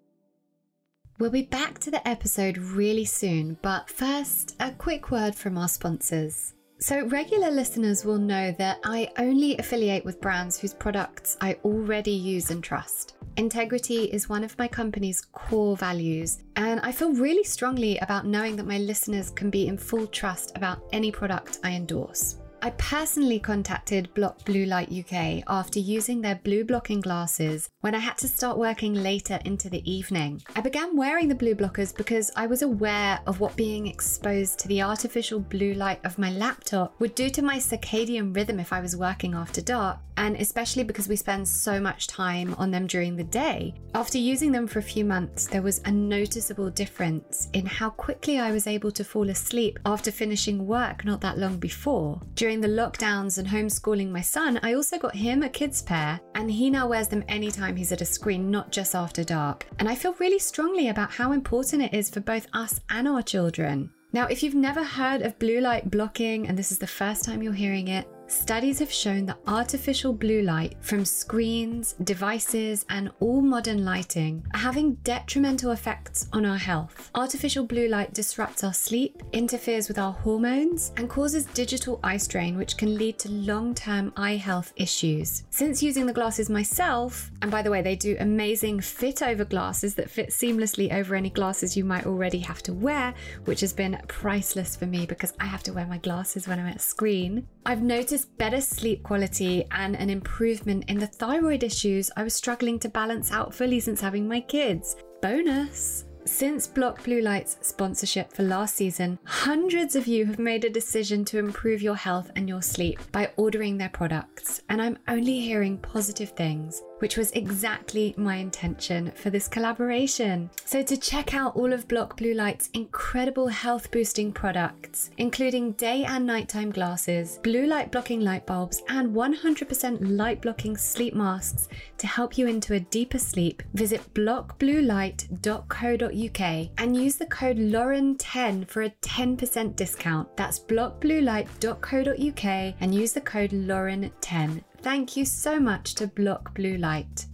We'll be back to the episode really soon, but first, a quick word from our sponsors. So, regular listeners will know that I only affiliate with brands whose products I already use and trust. Integrity is one of my company's core values, and I feel really strongly about knowing that my listeners can be in full trust about any product I endorse. I personally contacted Block Blue Light UK after using their blue blocking glasses when I had to start working later into the evening. I began wearing the blue blockers because I was aware of what being exposed to the artificial blue light of my laptop would do to my circadian rhythm if I was working after dark, and especially because we spend so much time on them during the day. After using them for a few months, there was a noticeable difference in how quickly I was able to fall asleep after finishing work not that long before. During the lockdowns and homeschooling my son, I also got him a kids pair, and he now wears them anytime he's at a screen, not just after dark. And I feel really strongly about how important it is for both us and our children. Now, if you've never heard of blue light blocking and this is the first time you're hearing it, studies have shown that artificial blue light from screens, devices, and all modern lighting are having detrimental effects on our health. Artificial blue light disrupts our sleep, interferes with our hormones, and causes digital eye strain, which can lead to long term eye health issues. Since using the glasses myself, and by the way, they do amazing fit over glasses that fit seamlessly over any glasses you might already have to wear, which has been priceless for me because I have to wear my glasses when I'm at screen. I've noticed better sleep quality and an improvement in the thyroid issues I was struggling to balance out fully since having my kids. Bonus! Since Block Blue Light's sponsorship for last season, hundreds of you have made a decision to improve your health and your sleep by ordering their products, and I'm only hearing positive things, which was exactly my intention for this collaboration. So, to check out all of Block Blue Light's incredible health boosting products, including day and nighttime glasses, blue light blocking light bulbs, and 100% light blocking sleep masks to help you into a deeper sleep, visit blockbluelight.co.uk and use the code Lauren10 for a 10% discount. That's blockbluelight.co.uk and use the code Lauren10. Thank you so much to Block Blue Light.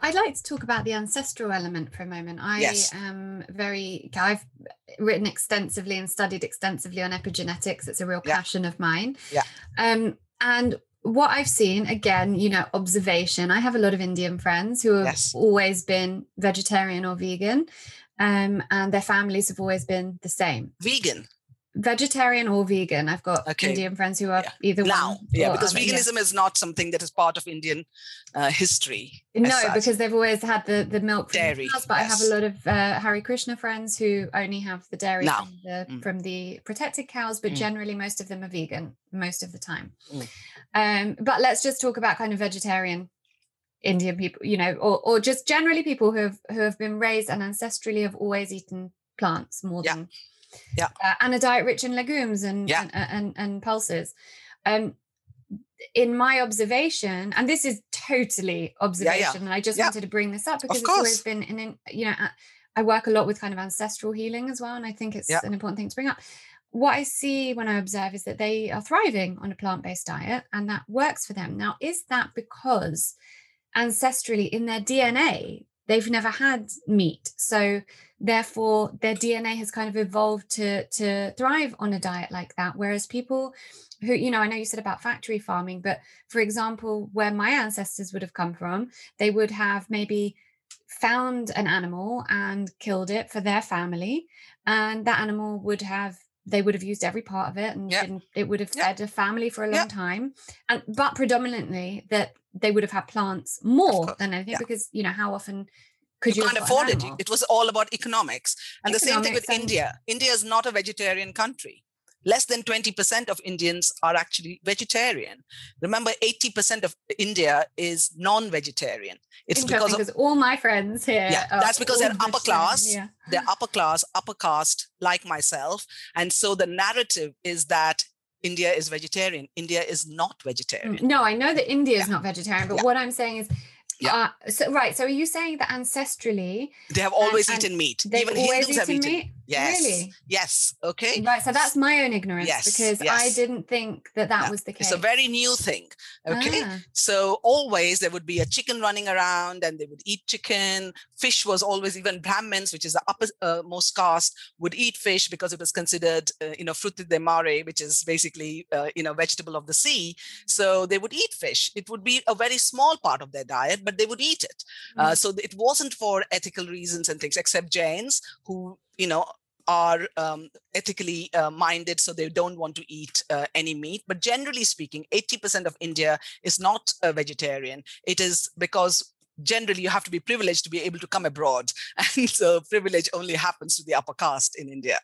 I'd like to talk about the ancestral element for a moment. I Yes. am very, I've written extensively and studied extensively on epigenetics. It's a real Yeah. passion of mine. Yeah. Um, and what I've seen, again, you know, observation, I have a lot of Indian friends who have Yes. always been vegetarian or vegan. Um, and their families have always been the same Vegan vegetarian or vegan. I've got Okay. Indian friends who are Yeah. either now, one yeah, because other, yeah. veganism is not something that is part of Indian uh, history. No, because they've always had the the milk from Dairy, the but I have a lot of uh, Hare Krishna friends who only have the dairy Now. from the Mm. from the protected cows, but Mm. generally most of them are vegan most of the time. Mm. Um, but let's just talk about kind of vegetarian Indian people, you know, or or just generally people who have who have been raised and ancestrally have always eaten plants more Yeah. than Yeah. uh, and a diet rich in legumes and Yeah. and, and and pulses. Um, in my observation, and this is totally observation, and I just Yeah. wanted to bring this up because it's always been an, in- you know, I- work a lot with kind of ancestral healing as well, and I think it's Yeah. an important thing to bring up. What I see when I observe is that they are thriving on a plant based diet, and that works for them. Now, is that because ancestrally in their DNA they've never had meat, so therefore their DNA has kind of evolved to to thrive on a diet like that, whereas people who you know i know you said about factory farming but for example where my ancestors would have come from they would have maybe found an animal and killed it for their family and that animal would have they would have used every part of it and been- it would have fed a family for a long Yeah. time and but predominantly that they would have had plants more than anything Yeah. because you know how often could you, you can't afford it. It was all about economics. And the same thing with and- India. India is not a vegetarian country. Less than 20% of Indians are actually vegetarian. Remember, 80% of India is non vegetarian. It's because of because all my friends here Yeah, that's because they're upper class. yeah they're upper class, upper caste, like myself. And so the narrative is that India is vegetarian. India is not vegetarian. Mm, No, I know that India is Yeah. not vegetarian, but Yeah. what I'm saying is, Yeah. uh, so right. So are you saying that ancestrally They have always and eaten meat. Even Hindus have eaten eaten meat? Yes. Really? Yes. Okay. Right. So that's my own ignorance Yes, because I didn't think that that was the case. It's a very new thing. Okay. Ah, So always there would be a chicken running around and they would eat chicken. Fish was always even Brahmins, which is the upper uh, most caste, would eat fish because it was considered, uh, you know, frutti di mare, which is basically, uh, you know, vegetable of the sea. So they would eat fish. It would be a very small part of their diet, but they would eat it. Uh, so it wasn't for ethical reasons and things, except Jains who, you know, are um, ethically uh, minded, so they don't want to eat uh, any meat. But generally speaking, 80% of India is not a vegetarian. It is because generally you have to be privileged to be able to come abroad. And so privilege only happens to the upper caste in India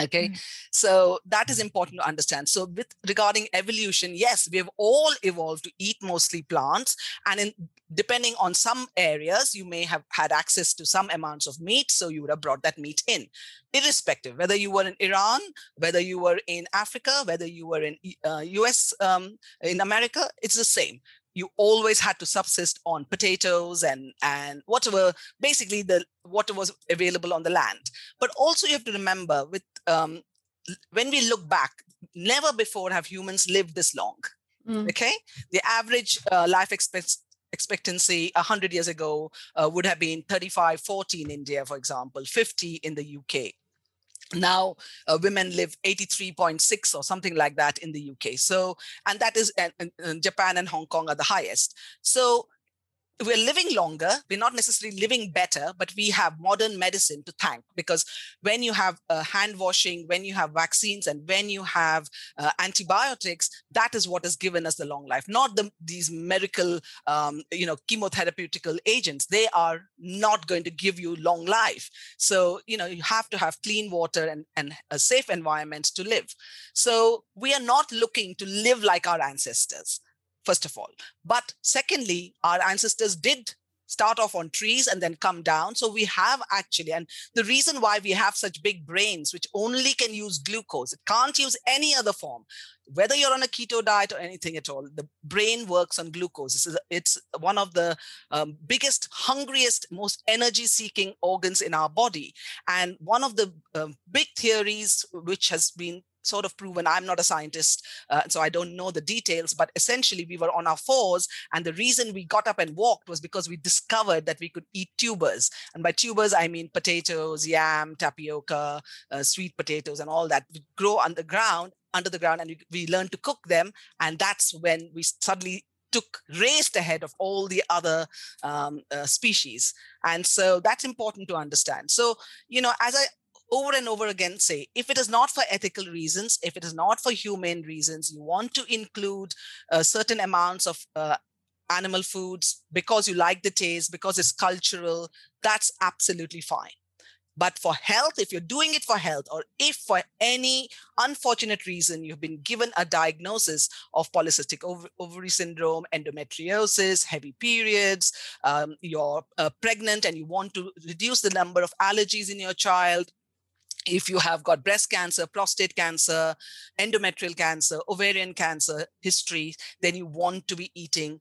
okay? Mm. so that is important to understand. So with regarding evolution yes we have all evolved to eat mostly plants and in depending on some areas you may have had access to some amounts of meat so you would have brought that meat in irrespective. Whether you were in iran whether you were in africa whether you were in uh, us um, in america it's the same you always had to subsist on potatoes and and whatever basically the water was available on the land. But also you have to remember with um, when we look back never before have humans lived this long mm. okay? The average uh, life expectancy expectancy 100 years ago uh, would have been 35 40 in india for example 50 in the uk now uh, women live 83.6 or something like that in the uk so and that is and, and japan and hong kong are the highest. So we're living longer we're not necessarily living better but we have modern medicine to thank because when you have uh, hand washing when you have vaccines and when you have uh, antibiotics that is what has given us the long life not the, these miracle um, you know chemotherapeutical agents. They are not going to give you long life. So you know you have to have clean water and, and a safe environment to live. So we are not looking to live like our ancestors first of all. But secondly, our ancestors did start off on trees and then come down. So we have actually, and the reason why we have such big brains, which only can use glucose, it can't use any other form. Whether you're on a keto diet or anything at all, the brain works on glucose. Is, it's one of the um, biggest, hungriest, most energy seeking organs in our body. And one of the um, big theories, which has been sort of proven. I'm not a scientist, uh, so I don't know the details, but essentially we were on our fours. And the reason we got up and walked was because we discovered that we could eat tubers. And by tubers, I mean potatoes, yam, tapioca, uh, sweet potatoes, and all that we grow on the ground under the ground and we, we learned to cook them and that's when we suddenly took raced ahead of all the other um, uh, species and so that's important to understand so you know as i over and over again say if it is not for ethical reasons, if it is not for humane reasons, you want to include uh, certain amounts of uh, animal foods because you like the taste, because it's cultural, that's absolutely fine. But for health, if you're doing it for health, or if for any unfortunate reason you've been given a diagnosis of polycystic ovary syndrome, endometriosis, heavy periods, um, you're uh, pregnant and you want to reduce the number of allergies in your child, if you have got breast cancer, prostate cancer, endometrial cancer, ovarian cancer history, then you want to be eating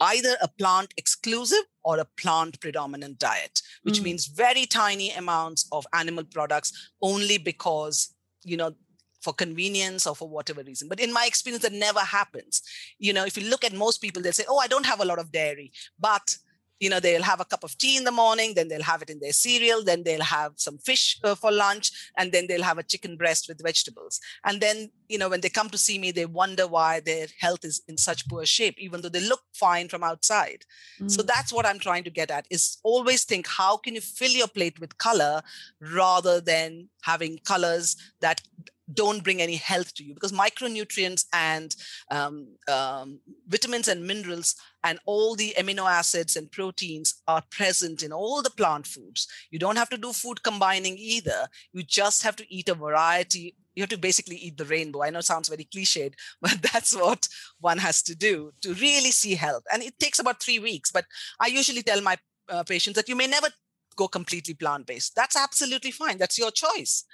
either a plant exclusive or a plant predominant diet, which mm. means very tiny amounts of animal products only because, you know, for convenience or for whatever reason. But in my experience, that never happens. You know, if you look at most people, they'll say, oh, I don't have a lot of dairy, but you know they'll have a cup of tea in the morning then they'll have it in their cereal then they'll have some fish uh, for lunch and then they'll have a chicken breast with vegetables and then you know when they come to see me they wonder why their health is in such poor shape even though they look fine from outside mm. so that's what i'm trying to get at is always think how can you fill your plate with color rather than having colors that don't bring any health to you because micronutrients and um, um, vitamins and minerals and all the amino acids and proteins are present in all the plant foods. You don't have to do food combining either. You just have to eat a variety. You have to basically eat the rainbow. I know it sounds very cliched, but that's what one has to do to really see health. And it takes about three weeks. But I usually tell my uh, patients that you may never go completely plant based. That's absolutely fine. That's your choice.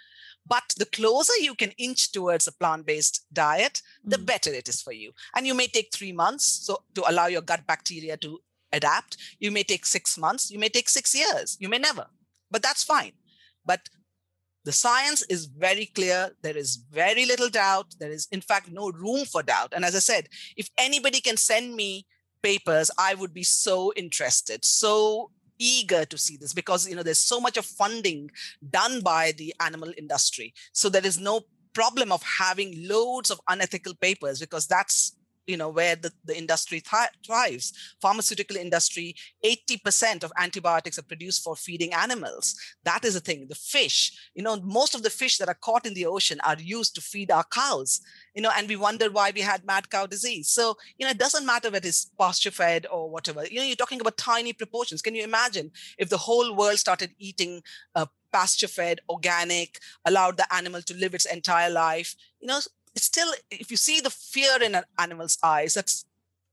But the closer you can inch towards a plant based diet, the mm. better it is for you. And you may take three months so to allow your gut bacteria to adapt. You may take six months. You may take six years. You may never, but that's fine. But the science is very clear. There is very little doubt. There is, in fact, no room for doubt. And as I said, if anybody can send me papers, I would be so interested, so eager to see this because you know there's so much of funding done by the animal industry. So there is no problem of having loads of unethical papers because that's you know where the, the industry th- thrives. Pharmaceutical industry 80% of antibiotics are produced for feeding animals. That is a thing the fish. You know most of the fish that are caught in the ocean are used to feed our cows you know and we wonder why we had mad cow disease. So you know it doesn't matter whether it's pasture fed or whatever. You know you're talking about tiny proportions. Can you imagine if the whole world started eating uh, pasture fed organic allowed the animal to live its entire life? You know it's still if you see the fear in an animal's eyes that's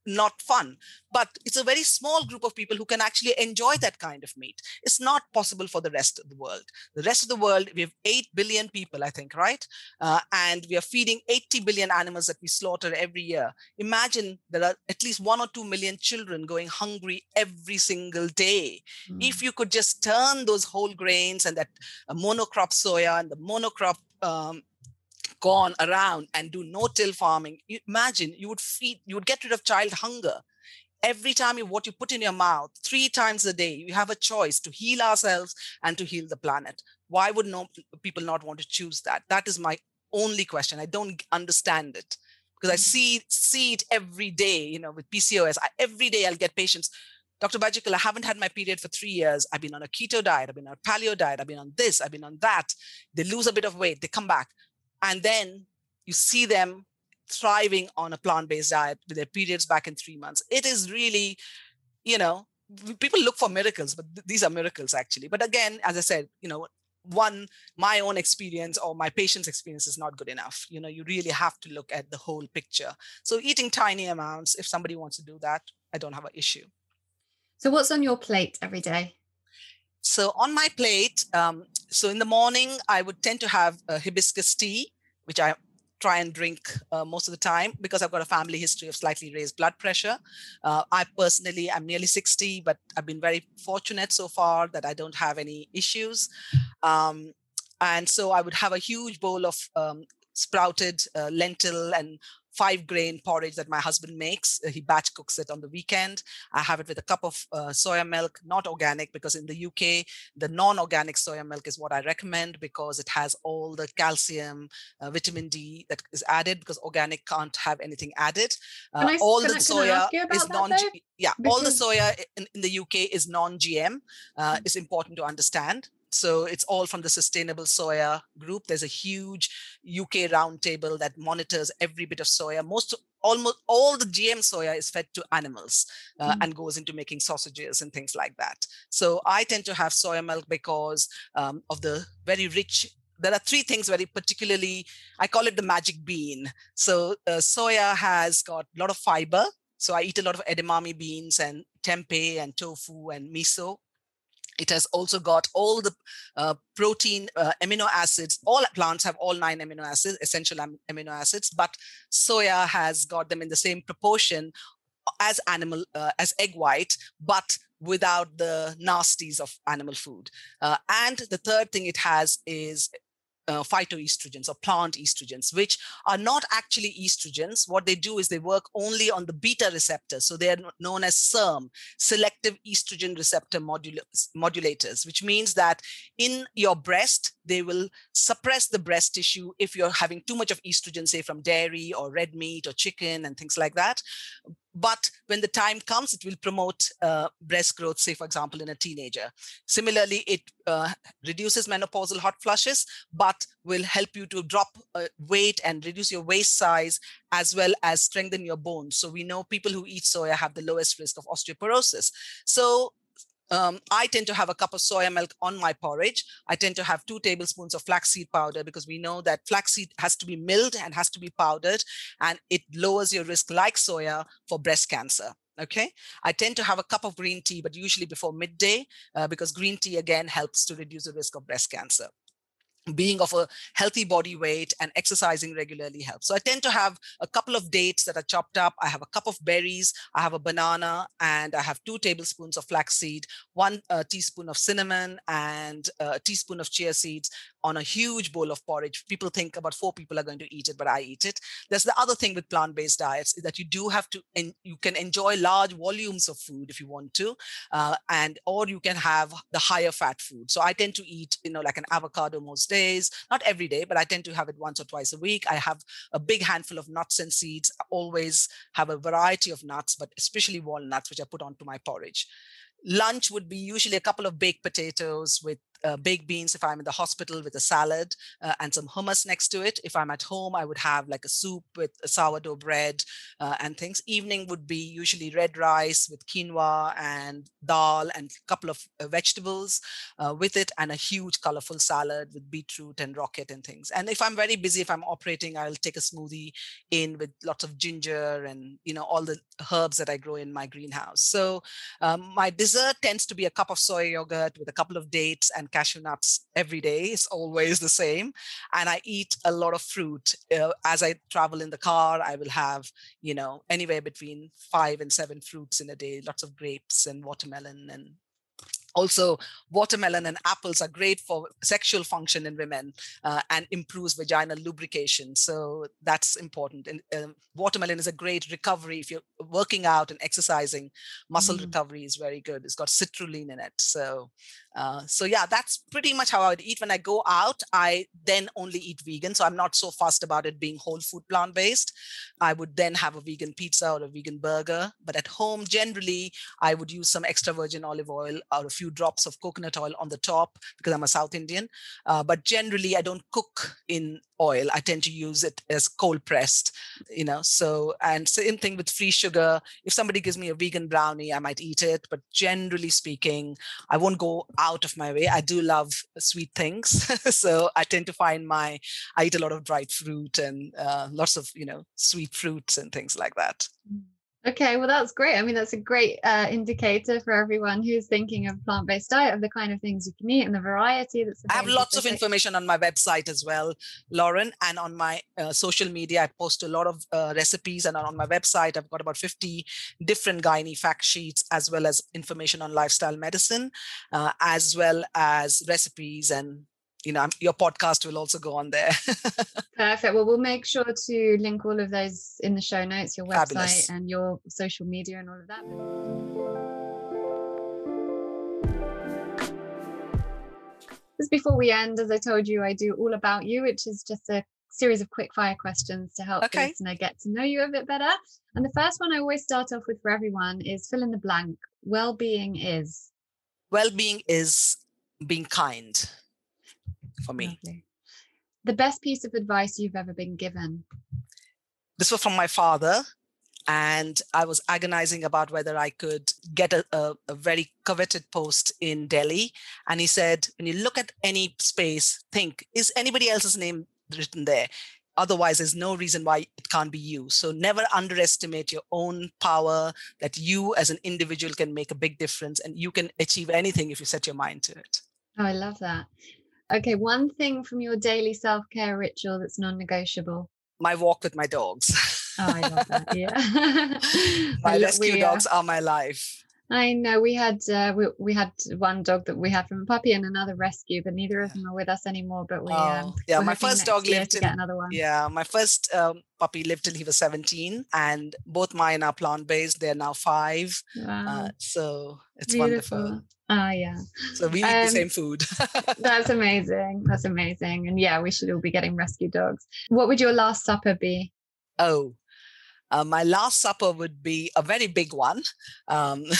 not fun. But it's a very small group of people who can actually enjoy that kind of meat. It's not possible for the rest of the world. The rest of the world we have 8 billion people i think right? Uh, and we are feeding 80 billion animals that we slaughter every year. Imagine there are at least 1 or 2 million children going hungry every single day. Mm. if you could just turn those whole grains and that uh, monocrop soya and the monocrop um, gone around and do no-till farming, you imagine you would feed, you would get rid of child hunger. Every time you what you put in your mouth, three times a day, you have a choice to heal ourselves and to heal the planet. Why would no people not want to choose that? That is my only question. I don't understand it because I mm-hmm. see see it every day. You know, with PCOS, I, every day I'll get patients Dr. Bajekal, I haven't had my period for three years. I've been on a keto diet. I've been on a paleo diet. I've been on this. I've been on that. They lose a bit of weight. They come back and then you see them thriving on a plant-based diet with their periods back in three months. It is really you know people look for miracles but th- these are miracles actually. But again as i said you know one my own experience or my patient's experience is not good enough. You know you really have to look at the whole picture. So eating tiny amounts if somebody wants to do that i don't have an issue. So what's on your plate every day so on my plate, um, so in the morning, I would tend to have a hibiscus tea, which I try and drink uh, most of the time because I've got a family history of slightly raised blood pressure. Uh, I personally, I'm nearly 60, but I've been very fortunate so far that I don't have any issues. Um, and so I would have a huge bowl of um, sprouted uh, lentil and five grain porridge that my husband makes. Uh, he batch cooks it on the weekend. I have it with a cup of uh, soya milk, not organic, because in the UK, the non organic soya milk is what I recommend because it has all the calcium, uh, vitamin D that is added, because organic can't have anything added. Uh, I, all the I, soya is non yeah, because... all the soya in, in, the UK is non GM. Uh, mm. It's important to understand. So it's all from the Sustainable Soya Group. There's a huge UK roundtable that monitors every bit of soya. Most almost all the GM soya is fed to animals uh, mm. and goes into making sausages and things like that. So I tend to have soya milk because um, of the very rich. There are three things very particularly. I call it the magic bean. So uh, soya has got a lot of fiber. So I eat a lot of edamame beans and tempeh and tofu and miso it has also got all the uh, protein uh, amino acids. All plants have all nine amino acids, essential am- amino acids, but soya has got them in the same proportion as animal uh, as egg white, but without the nasties of animal food. Uh, and the third thing it has is uh, phytoestrogens or plant estrogens, which are not actually estrogens. What they do is they work only on the beta receptors. So they are known as SERM, selective estrogen receptor modulators, which means that in your breast, they will suppress the breast tissue if you're having too much of estrogen, say from dairy or red meat or chicken and things like that. But when the time comes, it will promote uh, breast growth, say, for example, in a teenager. Similarly, it uh, reduces menopausal hot flushes, but will help you to drop uh, weight and reduce your waist size, as well as strengthen your bones. So we know people who eat soya have the lowest risk of osteoporosis. So um, I tend to have a cup of soya milk on my porridge. I tend to have two tablespoons of flaxseed powder because we know that flaxseed has to be milled and has to be powdered, and it lowers your risk, like soya, for breast cancer. Okay, I tend to have a cup of green tea, but usually before midday uh, because green tea again helps to reduce the risk of breast cancer being of a healthy body weight and exercising regularly helps. So I tend to have a couple of dates that are chopped up. I have a cup of berries, I have a banana, and I have two tablespoons of flaxseed, one uh, teaspoon of cinnamon, and a teaspoon of chia seeds on a huge bowl of porridge. People think about four people are going to eat it, but I eat it. There's the other thing with plant-based diets is that you do have to, and you can enjoy large volumes of food if you want to, uh, and or you can have the higher fat food. So I tend to eat, you know, like an avocado most days, not every day, but I tend to have it once or twice a week. I have a big handful of nuts and seeds. I always have a variety of nuts, but especially walnuts, which I put onto my porridge lunch would be usually a couple of baked potatoes with uh, baked beans if I'm in the hospital with a salad uh, and some hummus next to it. If I'm at home, I would have like a soup with a sourdough bread uh, and things. Evening would be usually red rice with quinoa and dal and a couple of uh, vegetables uh, with it and a huge colorful salad with beetroot and rocket and things. And if I'm very busy, if I'm operating, I'll take a smoothie in with lots of ginger and you know all the herbs that I grow in my greenhouse. So um, my dessert tends to be a cup of soy yogurt with a couple of dates and cashew nuts every day. It's always the same. And I eat a lot of fruit. Uh, as I travel in the car, I will have, you know, anywhere between five and seven fruits in a day, lots of grapes and watermelon and also watermelon and apples are great for sexual function in women uh, and improves vaginal lubrication. So that's important. And uh, watermelon is a great recovery if you're working out and exercising. Muscle mm. recovery is very good. It's got citrulline in it. So uh, so yeah that's pretty much how i would eat. When i go out i then only eat vegan. So i'm not so fussed about it being whole food plant based i would then have a vegan pizza or a vegan burger. But at home generally i would use some extra virgin olive oil or a few drops of coconut oil on the top because i'm a south indian uh, but generally i don't cook in oil i tend to use it as cold pressed you know so and same thing with free sugar if somebody gives me a vegan brownie i might eat it but generally speaking i won't go out of my way. I do love sweet things, so I tend to find my I eat a lot of dried fruit and uh, lots of you know sweet fruits and things like that. Mm. Okay, well that's great. I mean, that's a great uh, indicator for everyone who's thinking of plant-based diet of the kind of things you can eat and the variety that's. I have lots of information on my website as well, Lauren, and on my uh, social media. I post a lot of uh, recipes, and on my website, I've got about fifty different gynae fact sheets, as well as information on lifestyle medicine, uh, as well as recipes and you know your podcast will also go on there. Perfect. Well we'll make sure to link all of those in the show notes your website Fabulous. and your social media and all of that. Just before we end as i told you i do all about you which is just a series of quick fire questions to help okay. the listener get to know you a bit better. And the first one i always start off with for everyone is fill in the blank. Well-being is. Well-being is being kind for me. Lovely. The best piece of advice you've ever been given? This was from my father. And I was agonizing about whether I could get a, a, a very coveted post in Delhi. And he said, when you look at any space, think, is anybody else's name written there? otherwise there's no reason why it can't be you so never underestimate your own power that you as an individual can make a big difference and you can achieve anything if you set your mind to it oh i love that Okay, one thing from your daily self care ritual that's non negotiable. My walk with my dogs. Oh, I love that. Yeah. my rescue we, uh, dogs are my life. I know we had uh, we, we had one dog that we had from a puppy and another rescue, but neither of them are with us anymore. But we oh, um, yeah, my first dog lived to get another one. Yeah, my first um, puppy lived till he was seventeen, and both mine are plant based. They're now five. Uh, wow. Uh, so it's Beautiful. wonderful. Ah, uh, yeah. So we eat um, the same food. that's amazing. That's amazing. And yeah, we should all be getting rescue dogs. What would your last supper be? Oh, uh, my last supper would be a very big one. Um.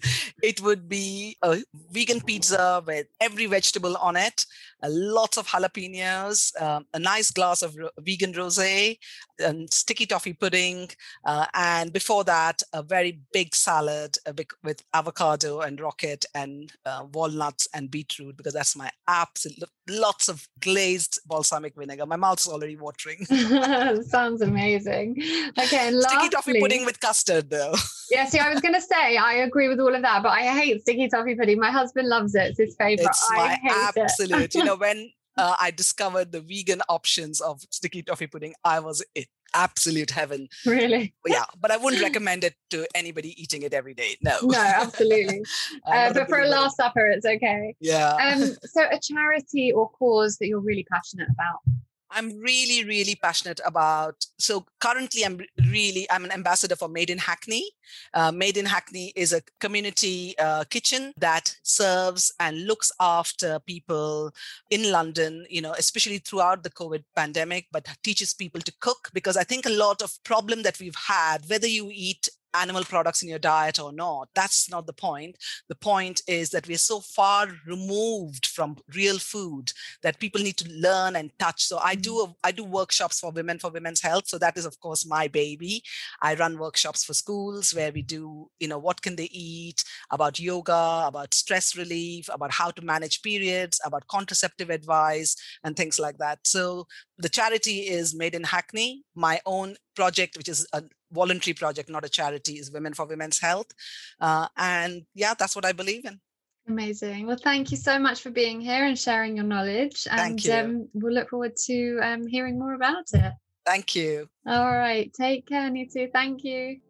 it would be a vegan pizza with every vegetable on it, a lot of jalapenos, um, a nice glass of ro- vegan rosé, and sticky toffee pudding, uh, and before that, a very big salad big, with avocado and rocket and uh, walnuts and beetroot because that's my absolute lots of glazed balsamic vinegar. My mouth's already watering. Sounds amazing. Okay, and sticky toffee pudding with custard, though. yeah, see, I was going to say I agree with all of that, but I hate sticky toffee pudding. My husband loves it; it's his favorite. It's I my absolute. you know, when uh, I discovered the vegan options of sticky toffee pudding, I was it. absolute heaven. Really? yeah, but I wouldn't recommend it to anybody eating it every day. No. No, absolutely. Uh, not but for a. Last Supper, it's okay. Yeah. Um, so, a charity or cause that you're really passionate about? I'm really, really passionate about. So currently, I'm really I'm an ambassador for Made in Hackney. Uh, Made in Hackney is a community uh, kitchen that serves and looks after people in London. You know, especially throughout the COVID pandemic, but teaches people to cook because I think a lot of problem that we've had, whether you eat animal products in your diet or not. That's not the point. The point is that we're so far removed from real food that people need to learn and touch. So i do mm. a, i do workshops for women for women's health. So that is of course my baby. I run workshops for schools where we do you know what can they eat about yoga about stress relief about how to manage periods about contraceptive advice and things like that. So the charity is made in hackney. My own project which is a voluntary project not a charity is women for women's health uh, and yeah that's what i believe in Amazing. Well, thank you so much for being here and sharing your knowledge. And Thank you. Um, we'll look forward to um, hearing more about it. thank you All right. Take care, Nitu. Thank you.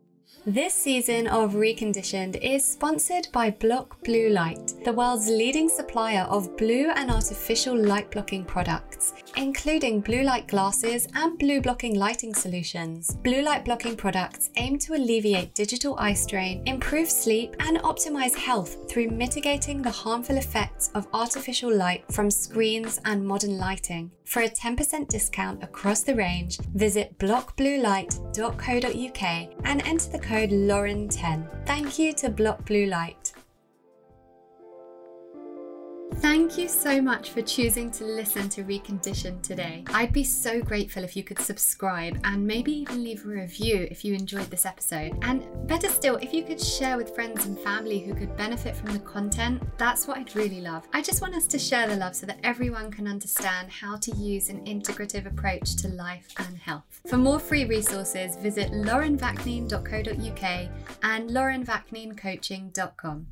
This season of Reconditioned is sponsored by Block Blue Light, the world's leading supplier of blue and artificial light blocking products, including blue light glasses and blue blocking lighting solutions. Blue light blocking products aim to alleviate digital eye strain, improve sleep, and optimize health through mitigating the harmful effects of artificial light from screens and modern lighting. For a 10% discount across the range, visit blockbluelight.co.uk and enter the code Lauren10. Thank you to Block Blue Light. Thank you so much for choosing to listen to Reconditioned today. I'd be so grateful if you could subscribe and maybe even leave a review if you enjoyed this episode. And better still, if you could share with friends and family who could benefit from the content, that's what I'd really love. I just want us to share the love so that everyone can understand how to use an integrative approach to life and health. For more free resources, visit laurenvaknin.co.uk and laurenvaknincoaching.com.